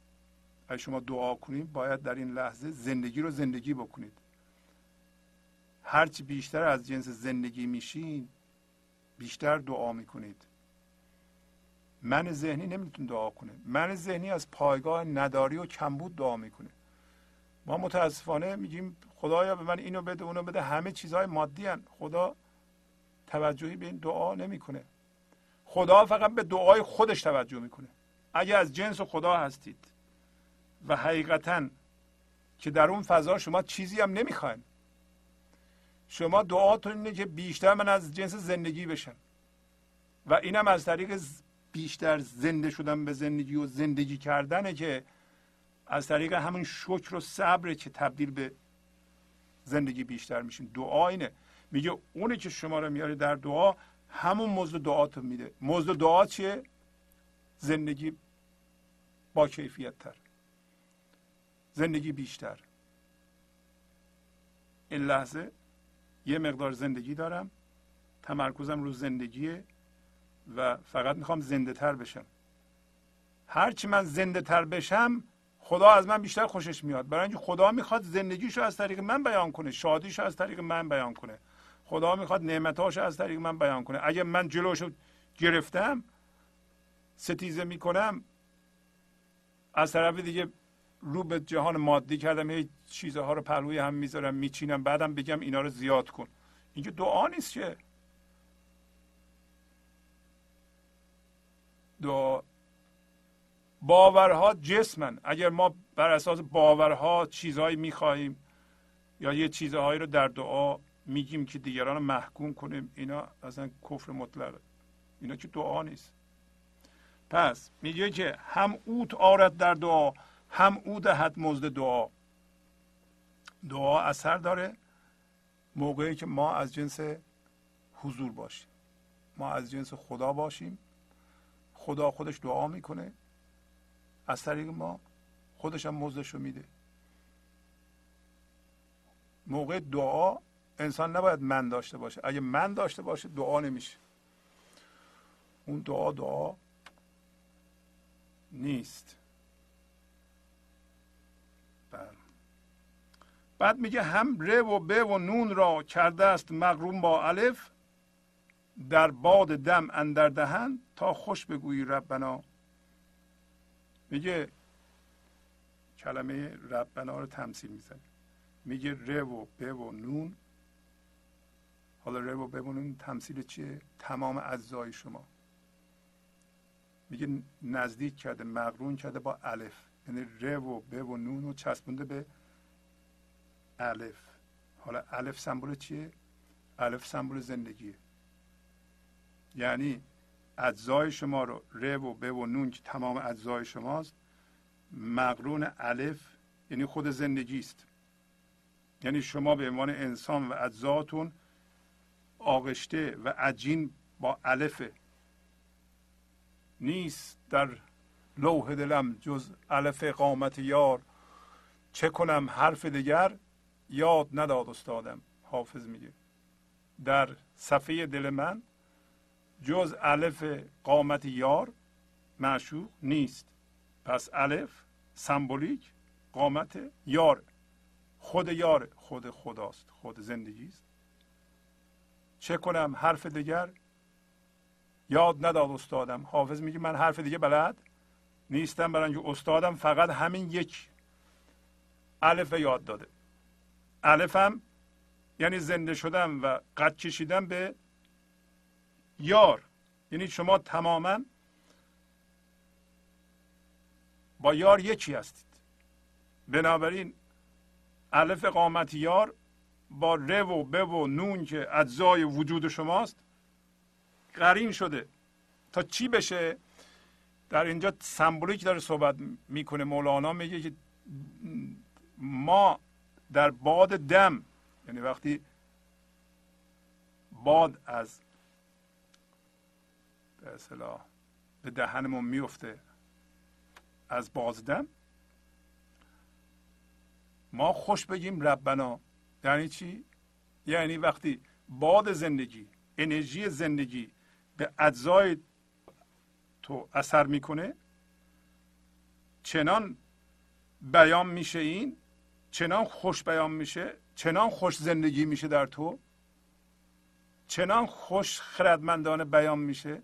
S1: اگه شما دعا کنید باید در این لحظه زندگی رو زندگی بکنید. هرچی بیشتر از جنس زندگی میشین بیشتر دعا می‌کنید. من ذهنی نمیتون دعا کنه من ذهنی از پایگاه نداری و کمبود دعا می‌کنه. ما متاسفانه میگیم خدایا به من اینو بده اونو بده. همه چیزهای مادی هن. خدا توجهی به این دعا نمی‌کنه. خدا فقط به دعای خودش توجه می‌کنه. اگه از جنس خدا هستید و حقیقتا که در اون فضا شما چیزی هم نمی‌خواین. شما دعاتون اینه که بیشتر من از جنس زندگی بشم. و اینم از طریق بیشتر زنده شدن به زندگی و زندگی کردنه که از طریق همون شکر و صبر که تبدیل به زندگی بیشتر میشین. دعا اینه. میگه اونی که شما رو میاره در دعا همون مزد دعاتو میده. مزد دعا چیه؟ زندگی با کیفیت تر زندگی بیشتر. این لحظه یه مقدار زندگی دارم. تمرکزم رو زندگیه و فقط می‌خوام زنده تر بشم. هرچی من زنده تر بشم خدا از من بیشتر خوشش میاد. برای اینکه خدا می‌خواد زندگیشو از طریق من بیان کنه شادیشو از طریق من بیان کنه. خدا می‌خواد نعمتاشو از طریق من بیان کنه. اگه من جلوشو گرفتم ستیزه می‌کنم از طرف دیگه رو به جهان مادی کردم هی چیزها رو پهلوی هم می‌ذارم میچینم بعدم بگم اینا رو زیاد کن. اینجا دعا نیست که دعا. باورها جسمن. اگر ما بر اساس باورها چیزهایی می‌خواهیم یا یه چیزهایی رو در دعا میگیم که دیگران رو محکوم کنیم. اینا اصلا کفر مطلقه. اینا که دعا نیست. پس میگه که هم اوت آرد در دعا هم او دهد مزد دعا. دعا اثر داره موقعی که ما از جنس حضور باشیم. ما از جنس خدا باشیم. خدا خودش دعا می‌کنه. از طریق ما خودش هم مزدش رو میده. موقع دعا انسان نباید من داشته باشه. اگه من داشته باشه دعا نمیشه. اون دعا دعا نیست. بله. بعد میگه هم ر و ب و نون را کرده است مقروم با الف در باد دم اندر دهن تا خوش بگویی ربنا. میگه کلمه ربنا رو تمثیل می‌زنه. میگه ر و ب و نون حالا ر و ب و نون تمثیل چیه؟ تمام اجزای شما. میگه نزدیک کرده مقرون کرده با الف. یعنی ر و ب و نون رو چسبونده به الف. حالا الف سمبل چیه؟ الف سمبل زندگیه. یعنی اجزای شما رو ر و ب و نون که تمام اجزای شماست مقرون الف یعنی خود زندگی است یعنی شما به عنوان انسان و اجزاتون آغشته و عجین با الفه نیست در لوح دلم جز الف قامت یار. چه کنم حرف دیگر یاد نداد استادم حافظ میگه. در صفحه دل من جز الف قامت یار معشوق نیست. پس الف سمبولیک قامت یار. خود یار خود خداست خود زندگی است چه کنم حرف دیگر؟ یاد نداد استادم. حافظ میگه من حرف دیگه بلد نیستم برای اینکه استادم فقط همین یک الف یاد داده. الفم یعنی زنده شدم و قد کشیدم به یار. یعنی شما تماما با یار یکی هستید. بنابراین الف قامت یار با ر و ب و نون که اجزای وجود شماست قرین شده. تا چی بشه؟ در اینجا سمبولیک داره صحبت می‌کنه. مولانا میگه که ما در باد دم یعنی وقتی باد از به اصطلاح به دهنمون میفته از بازدم ما خوش بگیم ربنا یعنی چی؟ یعنی وقتی باد زندگی انرژی زندگی به اجزای تو اثر می‌کنه چنان بیان میشه این چنان خوش بیان میشه چنان خوش زندگی میشه در تو چنان خوش خردمندانه بیان میشه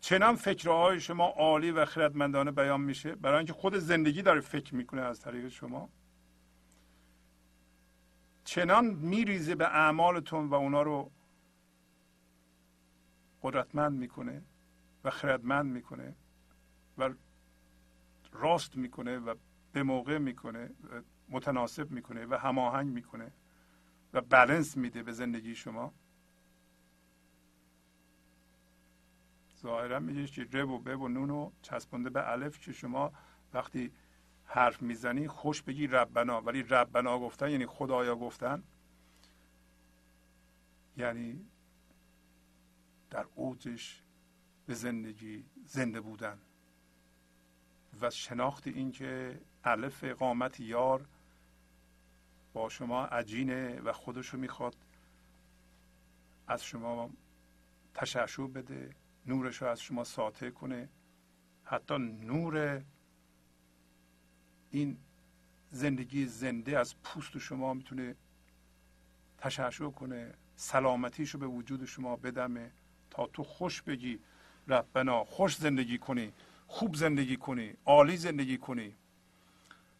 S1: چنان فکرهای شما عالی و خردمندانه بیان میشه. برای اینکه خود زندگی داره فکر می‌کنه از طریق شما. چنان میریزه به اعمالتون و اونا رو قدرتمند می‌کنه و خردمند می‌کنه و راست می‌کنه و به موقع می‌کنه و متناسب می‌کنه و هماهنگ می‌کنه و بلنس میده به زندگی شما. ظاهرا میگه که ر و ب و نون و چسبونده به الف که شما وقتی حرف می‌زنی خوش بگی ربنا. ولی ربنا گفتن یعنی خدایا گفتن. یعنی در اوجش به زندگی زنده بودن. و شناخت این که الف قامت یار با شما عجینه و خودشو می‌خواد از شما تشعشع بده نورش رو از شما ساطع کنه. حتی نور این زندگی زنده از پوست شما می‌تونه تشعشع کنه سلامتیش رو به وجود شما بدمه تا تو خوش بگی ربنا خوش زندگی کنی خوب زندگی کنی عالی زندگی کنی.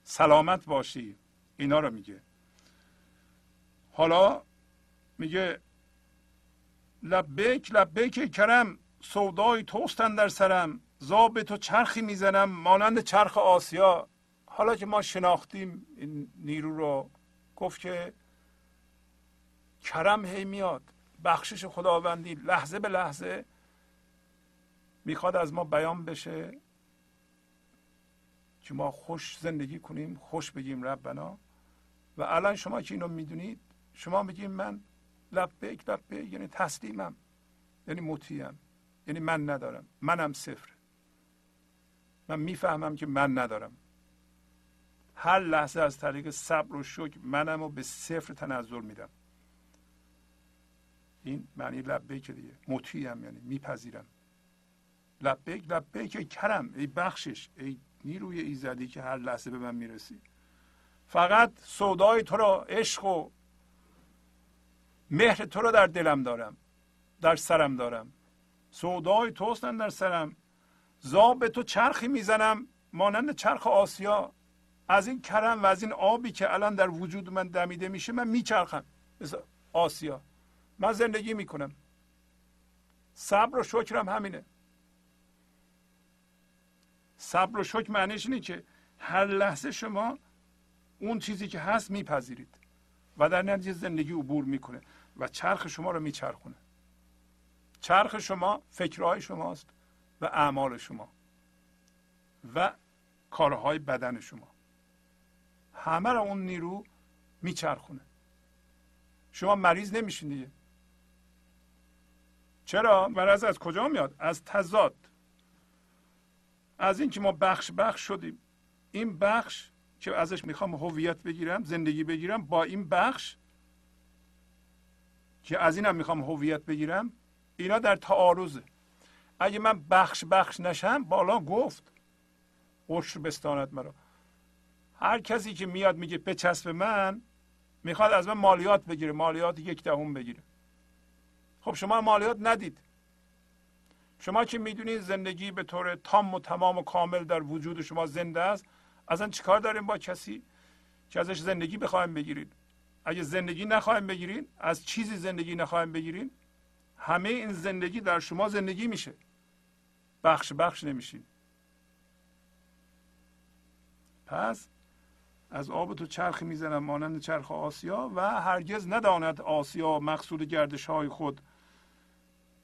S1: سلامت باشی. اینا رو میگه. حالا میگه لبیک لبیک کرم سودای توستن در سرم زاب تو چرخی می‌زنم مانند چرخ آسیا. حالا که ما شناختیم این نیرو رو گفت که کرم هی میاد. بخشش خداوندی لحظه به لحظه می‌خواد از ما بیان بشه که ما خوش زندگی کنیم خوش بگیم ربنا. و الان شما که اینو می‌دونید شما بگیم من لبیک لبیک یعنی تسلیمم یعنی مطیعم یعنی من ندارم منم صفر. من می‌فهمم که من ندارم. هر لحظه از طریق صبر و شکر منم رو به صفر تنزل میدم. این معنی لبیک دیگه. مطیعم یعنی میپذیرم. لبیک لبیک کرم. ای بخشش ای نیروی ایزدی که هر لحظه به من می‌رسی. فقط سودای تو را عشق و مهر تو رو در دلم دارم. در سرم دارم. سودای توستن در سرم. زاب تو چرخی می‌زنم. مانند چرخ آسیا. از این کرم و از این آبی که الان در وجود من دمیده میشه من میچرخم. مثل آسیا. من زندگی می‌کنم. صبر و شکرم همینه. صبر و شکر معنیش اینه که هر لحظه شما اون چیزی که هست میپذیرید و در نتیجه زندگی عبور می‌کنه و چرخ شما رو میچرخونه. چرخ شما فکرهای شماست و اعمال شما و کارهای بدن شما. همه را اون نیرو میچرخونه. شما مریض نمیشین دیگه. چرا؟ مرض از کجا میاد؟ از تضاد. از اینکه ما بخش بخش شدیم. این بخش که ازش می‌خوام هویت بگیرم زندگی بگیرم با این بخش که از اینم می‌خوام هویت بگیرم اینا در تعارضه. اگه من بخش بخش نشم بالا گفت عشر بستاند مرا. هر کسی که میاد میگه بچسب من می‌خواد از من مالیات بگیره مالیات یک دهم بگیره. خب شما مالیات ندید. شما که می‌دونید زندگی به طور تام و تمام و کامل در وجود شما زنده است اصلا چیکار داریم با کسی که ازش زندگی بخوایم بگیرید؟ اگه زندگی نخواهیم بگیرید از چیزی زندگی نخواهیم بگیرید همه این زندگی در شما زندگی میشه. بخش بخش نمیشین. پس از آب تو چرخ می‌زنم مانند چرخ آسیا و هرگز نداند آسیا مقصود گردش های خود.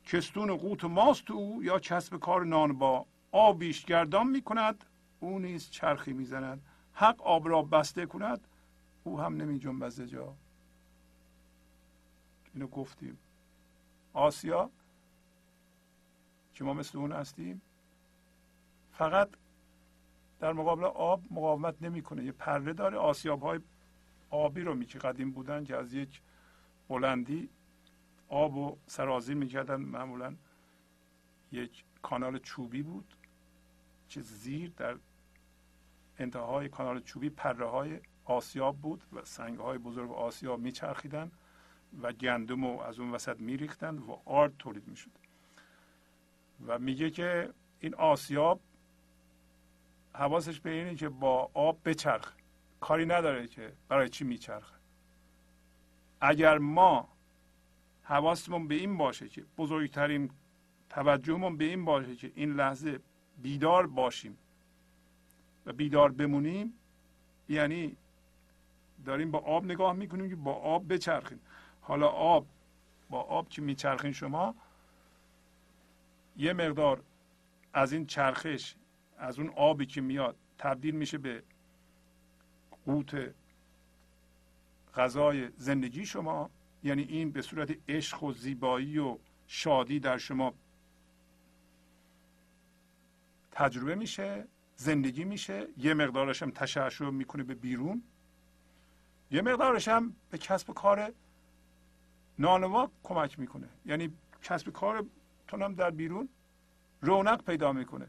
S1: کستون قوت ماست او یا کسب کار نان با. آبیش گردان می‌کند او نیز چرخی می‌زند. حق آب را بسته کند او هم نمی جنبز جا. اینو گفتیم. آسیا که ما مثل اون هستیم. فقط در مقابل آب مقاومت نمی‌کنه. یه پره داره. آسیاب های آبی رو که قدیم بودن که از یک بلندی آب و سرازیر می‌کردن. معمولا یک کانال چوبی بود که زیر در انتهای کانال چوبی پره های آسیاب بود و سنگ های بزرگ آسیاب میچرخیدن و گندم رو از اون وسط میریختن و آرد تولید می‌شد. و میگه که این آسیاب حواسش به اینه که با آب بچرخ کاری نداره که برای چی میچرخه. اگر ما حواسمون به این باشه که بزرگترین توجهمون به این باشه که این لحظه بیدار باشیم و بیدار بمونیم یعنی داریم با آب نگاه می‌کنیم که با آب بچرخیم. حالا آب با آب که میچرخین شما یه مقدار از این چرخش از اون آبی که میاد تبدیل میشه به قوت غذای زندگی شما. یعنی این به صورت عشق و زیبایی و شادی در شما تجربه میشه زندگی میشه. یه مقدارش هم تشعشع می‌کنه به بیرون. یه مقدارش هم به کسب کار نانوا کمک می‌کنه. یعنی کسب کارتون هم در بیرون رونق پیدا می‌کنه.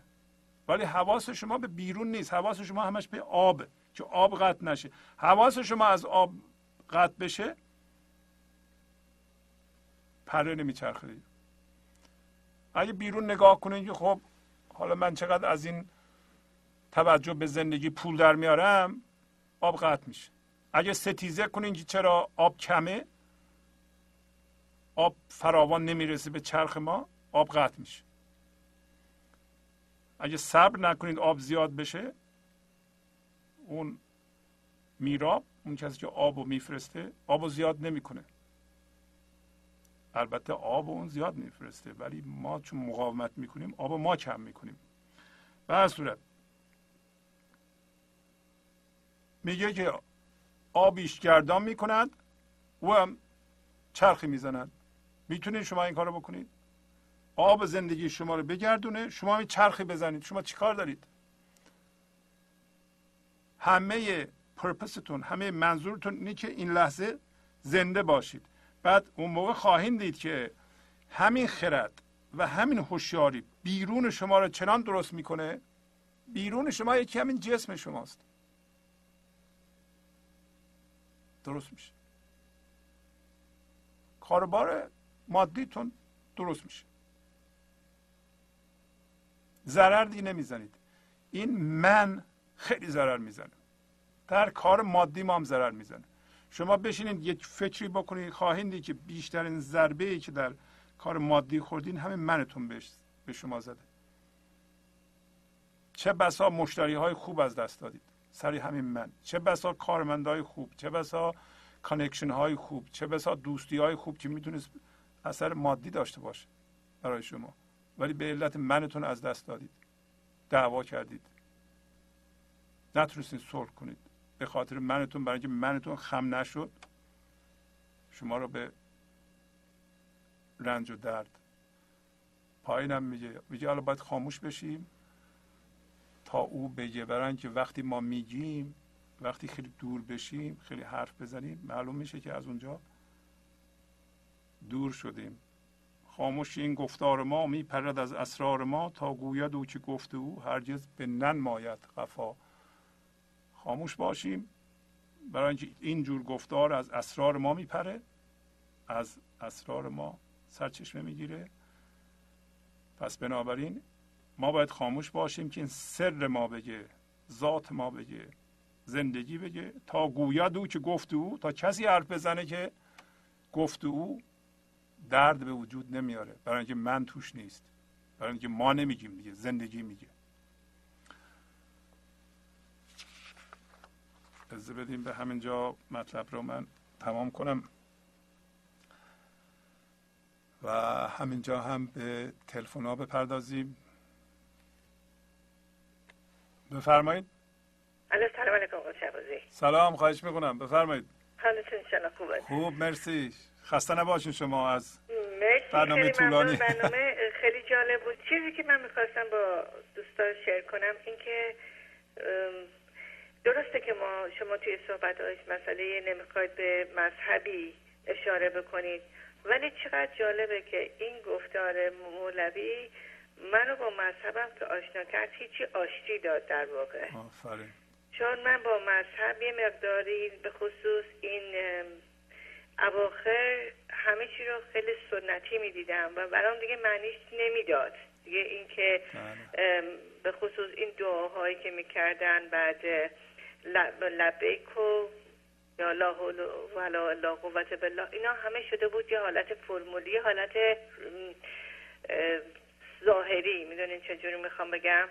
S1: ولی حواس شما به بیرون نیست. حواس شما همش به آب که آب قطع نشه. حواس شما از آب قطع بشه پره نمیچرخه. اگه بیرون نگاه کنید که خب حالا من چقدر از این توجه به زندگی پول در میارم آب قطع میشه. اگه ستیزه کنین که چرا آب کمه آب فراوان نمی‌رسه به چرخ ما آب قطع میشه. اگه صبر نکنید آب زیاد بشه اون میراب اون کسی که آب رو میفرسته آب رو زیاد نمی‌کنه. البته آب اون زیاد میفرسته ولی ما چون مقاومت می‌کنیم آب ما کم می‌کنیم. به هر صورت میگه که آبیش گردان می‌کند او هم چرخی می‌زند. می‌تونید شما این کارو بکنید؟ آب زندگی شما رو بگردونه شما می چرخی بزنید. شما چیکار دارید؟ همه پرپستون همه منظورتون اینه که این لحظه زنده باشید. بعد اون موقع خواهیم دید که همین خرد و همین هوشیاری بیرون شما رو چنان درست می‌کنه بیرون شما یکی همین جسم شماست. درست میشه. کاربار مادیتون درست میشه. ضرر دی نمی‌زنید. این من خیلی ضرر می‌زنه. در کار مادی ما هم ضرر می‌زنه. شما بشینید یک فکری بکنید خواهید که بیشترین ضربه ای که در کار مادی خوردین همین منتون به شما زده. چه بسا مشتری های خوب از دست دادید. سر همین من. چه بسا کارمندای خوب. چه بسا connection های خوب. چه بسا دوستی های خوب که می‌تونست اثر مادی داشته باشه برای شما. ولی به علت منتون از دست دادید. دعوا کردید. نتونستید صلح کنید. به خاطر منتون برای اینکه منتون خم نشد شما رو به رنج و درد پایینم میگه. میگه حالا باید خاموش بشیم تا او بگه. برای که وقتی ما میگیم وقتی خیلی دور بشیم خیلی حرف بزنیم معلوم میشه که از اونجا دور شدیم. خاموش این گفتار ما میپرد از اسرار ما تا گوید او که گفته او هرگز به ننماید قفا. خاموش باشیم. برای اینکه این جور گفتار از اسرار ما میپره از اسرار ما سرچشمه می‌گیره. پس بنابراین ما باید خاموش باشیم که این سر ما بگه ذات ما بگه زندگی بگه تا گوید او که گفت او تا کسی حرف بزنه که گفت او درد به وجود نمیاره. برای اینکه من توش نیست. برای اینکه ما نمیگیم دیگه زندگی میگه. از بدیم به همینجا مطلب رو من تمام کنم. و همینجا هم به تلفن ها بپردازیم. بفرمایید.
S4: سلام علیکم
S1: سلام خواهش می‌کنم. بفرمایید.
S4: حالتون
S1: خوب مرسی. خسته نباشین شما از برنامه طولانی.
S4: برنامه خیلی جالب بود. چیزی که من می‌خواستم با دوستان شیر کنم اینکه درسته که ما شما توی صحبت مسئله نمی‌خواید به مذهبی اشاره بکنید ولی چقدر جالبه که این گفتار مولوی منو با مذهبم که آشنا کرد هیچی آشتی داد در واقع. چون من با مذهب یه مقداری به خصوص این اواخر همه چی رو خیلی سنتی می‌دیدم و برام دیگه معنیش نمی‌داد. دیگه اینکه بله. به خصوص این دعاهایی که می‌کردن بعد لبیک و یا لا حول ولا لا قوت بالله اینا همه شده بود یه حالت فرمولی حالت ظاهری. می‌دونین چجوری می‌خوام بگم؟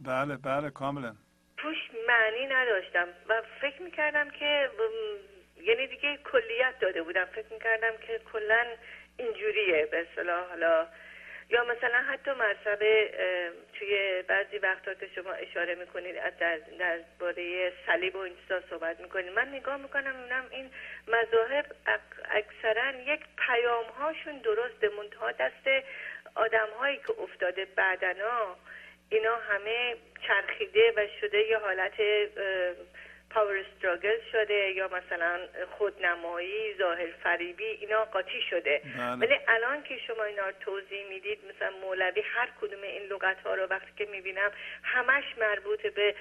S1: بله بله کاملا.
S4: توش معنی نداشتم و فکر می‌کردم که یعنی دیگه کلیت داده بودم. فکر می‌کردم که کلا اینجوریه. به اصطلاح حالا یا مثلا حتی مرتبه توی بعضی وقتا که شما اشاره می‌کنید در, در باره صلیب و این صحبت می‌کنید. من نگاه می‌کنم می‌بینم این مذاهب اکثرا یک پیام هاشون درسته منتها دست آدم هایی که افتاده. بعدنا اینا همه چرخیده و شده یه حالت پاور استراگل شده یا مثلا خودنمایی ظاهر فریبی اینا قاطی شده. بله. ولی الان که شما اینا رو توضیح می‌دید مثلا مولوی هر کدوم این لغت ها رو وقتی که می‌بینم همش مربوط به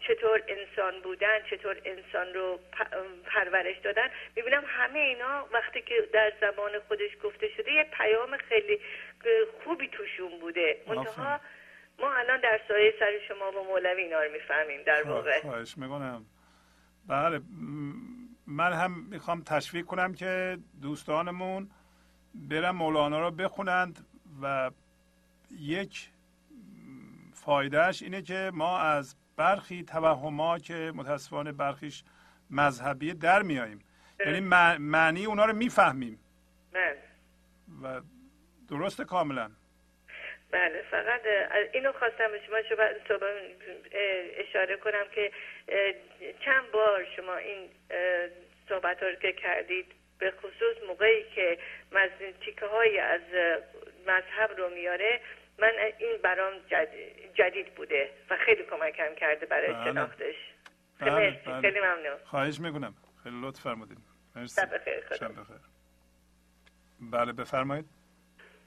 S4: چطور انسان بودن چطور انسان رو پرورش دادن. می‌بینم همه اینا وقتی که در زبان خودش گفته شده یه پیام خیلی خوبی توشون بوده. منتها ما الان در سایه سر شما با مولوی اینا رو می‌فهمیم در واقع.
S1: خواهش می‌کنم. بله من هم می‌خوام تشویق کنم که دوستانمون برن مولانا رو بخونند و یک فایدهش اینه که ما از برخی توهما که متاسفانه برخیش مذهبی در میاییم. یعنی معنی اونا رو می‌فهمیم.
S4: بله.
S1: و درست کاملا.
S4: بله فقط اینو خواستم به شما اشاره کنم که چند بار شما این صحبت رو که کردید به خصوص موقعی که تیکه های از مذهب رو میاره من این برام جدید بوده و خیلی کمکم کرده برای بله. شناختش. بله. بله. خیلی ممنون.
S1: خواهش می‌کنم. خیلی لطف فرمودید. مرسی. بله بفرمایید.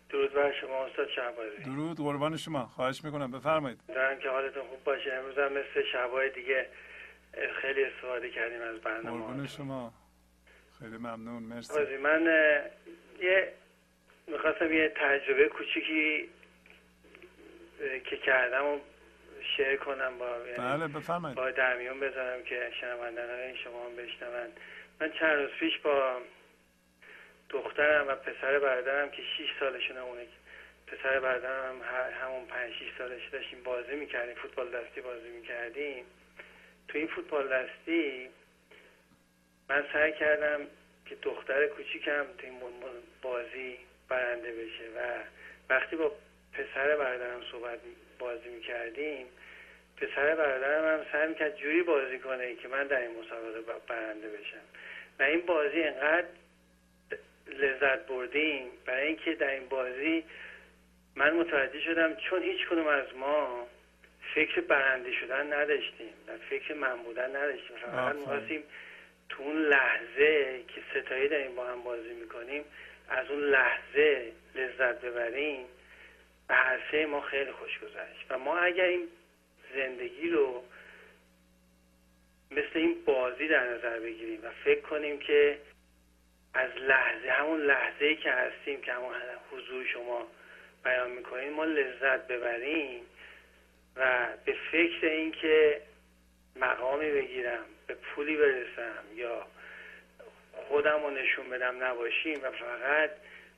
S5: درود بر شما استاد شهبازی.
S1: درود قربان شما. خواهش می‌کنم. بفرمایید.
S5: دارم که حالتون خوب باشه. امروز هم مثل شبای دیگه خیلی استفاده کردیم از برنامه.
S1: قربان شما. خیلی ممنون. مرسی.
S5: من یه می‌خواستم یه تجربه کوچیکی که کردم و شعر کنم با
S1: یعنی بله بفرمایید.
S5: با درمیون بذارم که شنوندگان شما هم بشنون. من چند روز پیش با دخترم و پسر برادرم که 6 سالشون اونه. پسر برادرم هم همون 5 6 سالش داشتیم بازی می‌کردیم فوتبال دستی بازی می‌کردیم. تو این فوتبال دستی من سعی کردم که دختر کوچیکم تو این بازی برنده بشه و وقتی با پسر برادرم صحبت بازی می‌کردیم پسر برادرم هم سعی می‌کرد جوری بازی کنه که من در این مسابقه برنده بشم. و این بازی انقدر لذت بردیم. برای اینکه در این بازی من متوجه شدم چون هیچ کدوم از ما فکر برنده شدن نداشتیم و فکر من بودن نداشتیم. فقط می‌خواستیم تو اون لحظه که ستایی داریم با هم بازی می‌کنیم از اون لحظه لذت ببریم و هر ما خیلی خوش گذشت. و ما اگر این زندگی رو مثل این بازی در نظر بگیریم و فکر کنیم که از لحظه همون لحظه که هستیم که همون حضور شما بیان می‌کنیم ما لذت ببریم و به فکر اینکه مقامی بگیرم به پولی برسم یا خودم رو نشون بدم نباشیم و فقط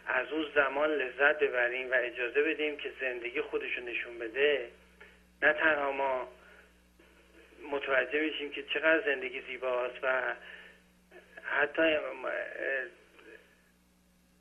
S5: از اون زمان لذت ببریم و اجازه بدیم که زندگی خودشون نشون بده نه تنها ما متوجه میشیم که چقدر زندگی زیباست و حتی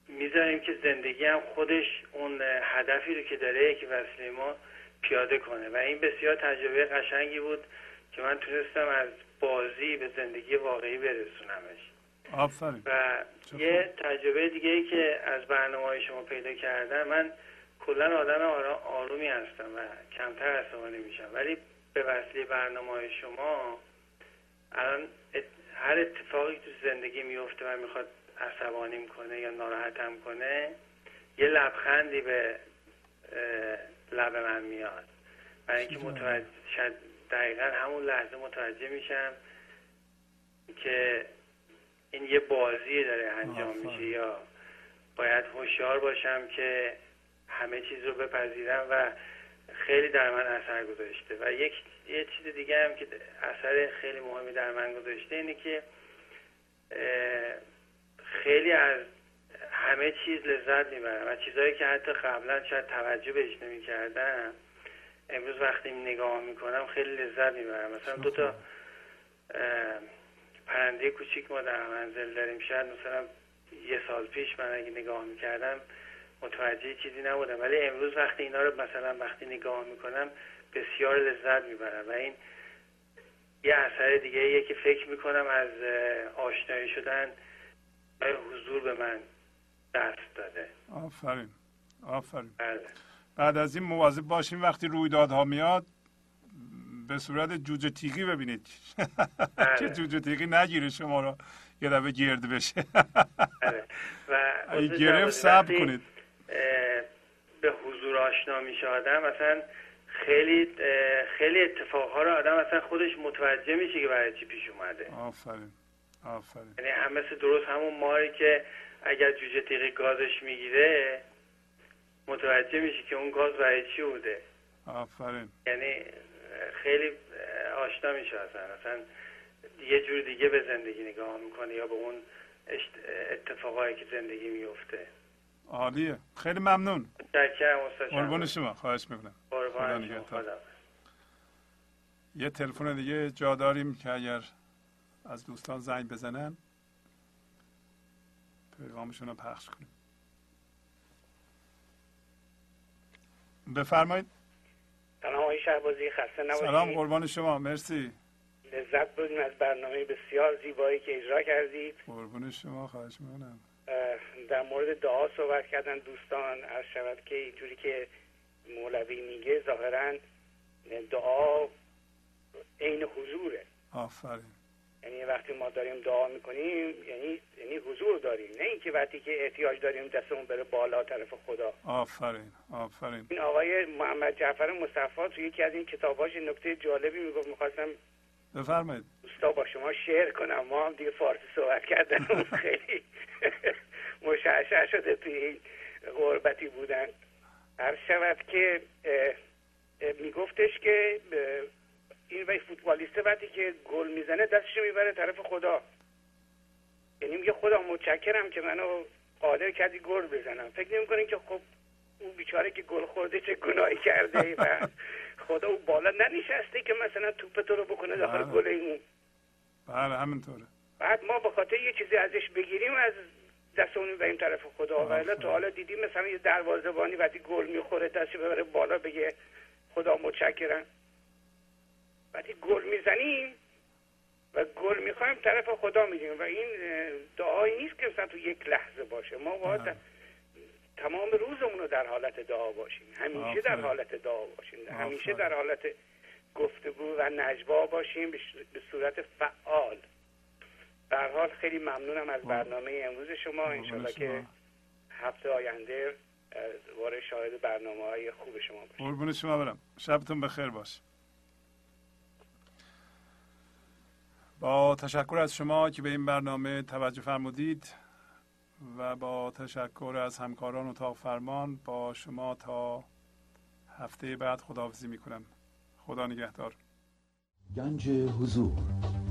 S5: می‌ذاریم که زندگی هم خودش اون هدفی رو که داره که وسیله ما پیاده کنه. و این بسیار تجربه قشنگی بود که من تونستم از بازی به زندگی واقعی برسونمش.
S1: آفرین.
S5: و یه تجربه دیگه ای که از برنامه شما پیدا کردم. من کلا آدم آرومی هستم و کمتر عصبانی میشم. ولی به وسیله برنامه شما الان هر اتفاقی تو زندگی میفته و می‌خواد عصبانیم کنه یا ناراحتم کنه یه لبخندی به لب من میاد. برای اینکه متوجه شد دقیقا همون لحظه متوجه میشم که این یه بازی داره انجام میشه یا باید هوشیار باشم که همه چیز رو بپذیرم و خیلی در من اثر گذاشته و یک یه چیز دیگه هم که اثر خیلی مهمی در من گذاشته اینه که خیلی از همه چیز لذت می‌برم و چیزهایی که حتی قبلا شاید توجه بهش نمی‌کردم امروز وقتی نگاه می‌کنم خیلی لذت می‌برم. مثلا دو تا پرنده کوچیک ما در منزل داریم. شاید مثلا یه سال پیش من اگه نگاه می‌کردم متوجه چیزی نبودم. ولی امروز وقتی اینا رو مثلا وقتی نگاه می‌کنم بسیار لذت می‌برم و این یه اثر دیگه ایه که فکر می‌کنم از آشنایی شدن حضور به من دست داده.
S1: آفرین. آفرین.
S5: بله.
S1: بعد از این مواظب باشیم وقتی رویدادها میاد به صورت جوجه تیغی ببینید. بله. که جوجه تیغی نگیره شما رو. یه دفعه گرد بشه.
S5: بله. و
S1: گرفت صبر کنید.
S5: به حضور آشنا میشه آدم مثلا خیلی خیلی اتفاقها رو آدم اصلا خودش متوجه میشه که برای چی پیش اومده.
S1: آفرین آفرین.
S5: یعنی هم مثل درست همون ماری که اگر جوجه تیغی گازش می‌گیره متوجه میشه که اون گاز برای چی بوده.
S1: آفرین.
S5: یعنی خیلی آشنا میشه اصلا. اصلا یه جور دیگه به زندگی نگاه می‌کنه یا به اون اتفاقایی که زندگی میفته
S1: عالیه. خیلی ممنون.
S5: قربان
S1: شما. خواهش می‌کنم. یه تلفن دیگه جا داریم که اگر از دوستان زنگ بزنن پیغامشون رو پخش کنیم. بفرمایید.
S6: سلام آقای شهبازی خسته نباشید.
S1: سلام قربان شما. مرسی.
S6: لذت بردیم از برنامه بسیار زیبایی که اجرا کردید.
S1: قربان شما خواهش می‌کنم.
S6: در مورد دعا صحبت کردن دوستان از شود که اینجوری که مولوی میگه ظاهرا دعا عین حضوره.
S1: آفرین.
S6: یعنی وقتی ما داریم دعا می‌کنیم یعنی یعنی حضور داریم. نه اینکه وقتی که احتیاج داریم دستمون بره بالا طرف خدا.
S1: آفرین آفرین.
S6: این آقای محمد جعفر مصطفی تو یکی از این کتاباش نکته جالبی می‌گفت. می‌خواستم
S1: بفرمایید.
S6: دوستا با شما شعر کنم. ما هم دیگه فارسی صحبت کردن خیلی مشعشع شده توی این غربتی بودن. هر شود که میگفتش که این وی فوتبالیسته وقتی که گل می‌زنه دستشو می‌بره طرف خدا. یعنی میگه خدا متشکرم که منو قادر کردی گل بزنم. فکر نمی‌کنین که خب اون بیچاره که گل خورده چه گناهی کرده و خدا او بالا ننشسته که مثلا توپ تو رو بکنه داخل
S1: بله.
S6: گل اون
S1: بله همینطوره
S6: بعد ما به خاطر یه چیزی ازش بگیریم از دست اون این طرف خدا و. تا حالا دیدیم مثلا یه دروازه‌بانی وقتی گل می‌خوره دستش ببره بالا بگه خدا متشکرم وقتی گل می‌زنیم و گل می‌خوایم طرف خدا میدیم و این دعایی نیست که مثلا تو یک لحظه باشه ما باید
S1: بله.
S6: تمام روزمون رو در حالت دعا باشیم. همیشه در. حالت دعا باشیم. همیشه. در حالت گفتگو و نجوا باشیم. به صورت فعال. به هر حال خیلی ممنونم از برنامه امروز شما. انشالله که. هفته آینده دوباره شاهد برنامه های خوب شما باشیم.
S1: قربون شما برم. شبتون بخیر باش. با تشکر از شما که به این برنامه توجه فرمودید. و با تشکر از همکاران اتاق فرمان با شما تا هفته بعد خداحافظی می‌کنم. خدا نگهدار.
S3: گنج حضور.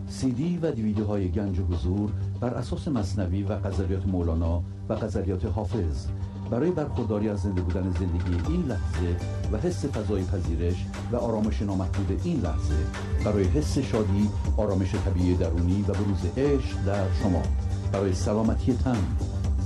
S3: سی دی و دیویدیو های گنج حضور بر اساس مصنوی و غزلیات مولانا و غزلیات حافظ. برای برخورداری از زنده بودن زندگی این لحظه و حس فضای پذیرش و آرامش نامحدود این لحظه برای حس شادی آرامش طبیعی درونی و بروز عشق در شما. برای سلامتی تن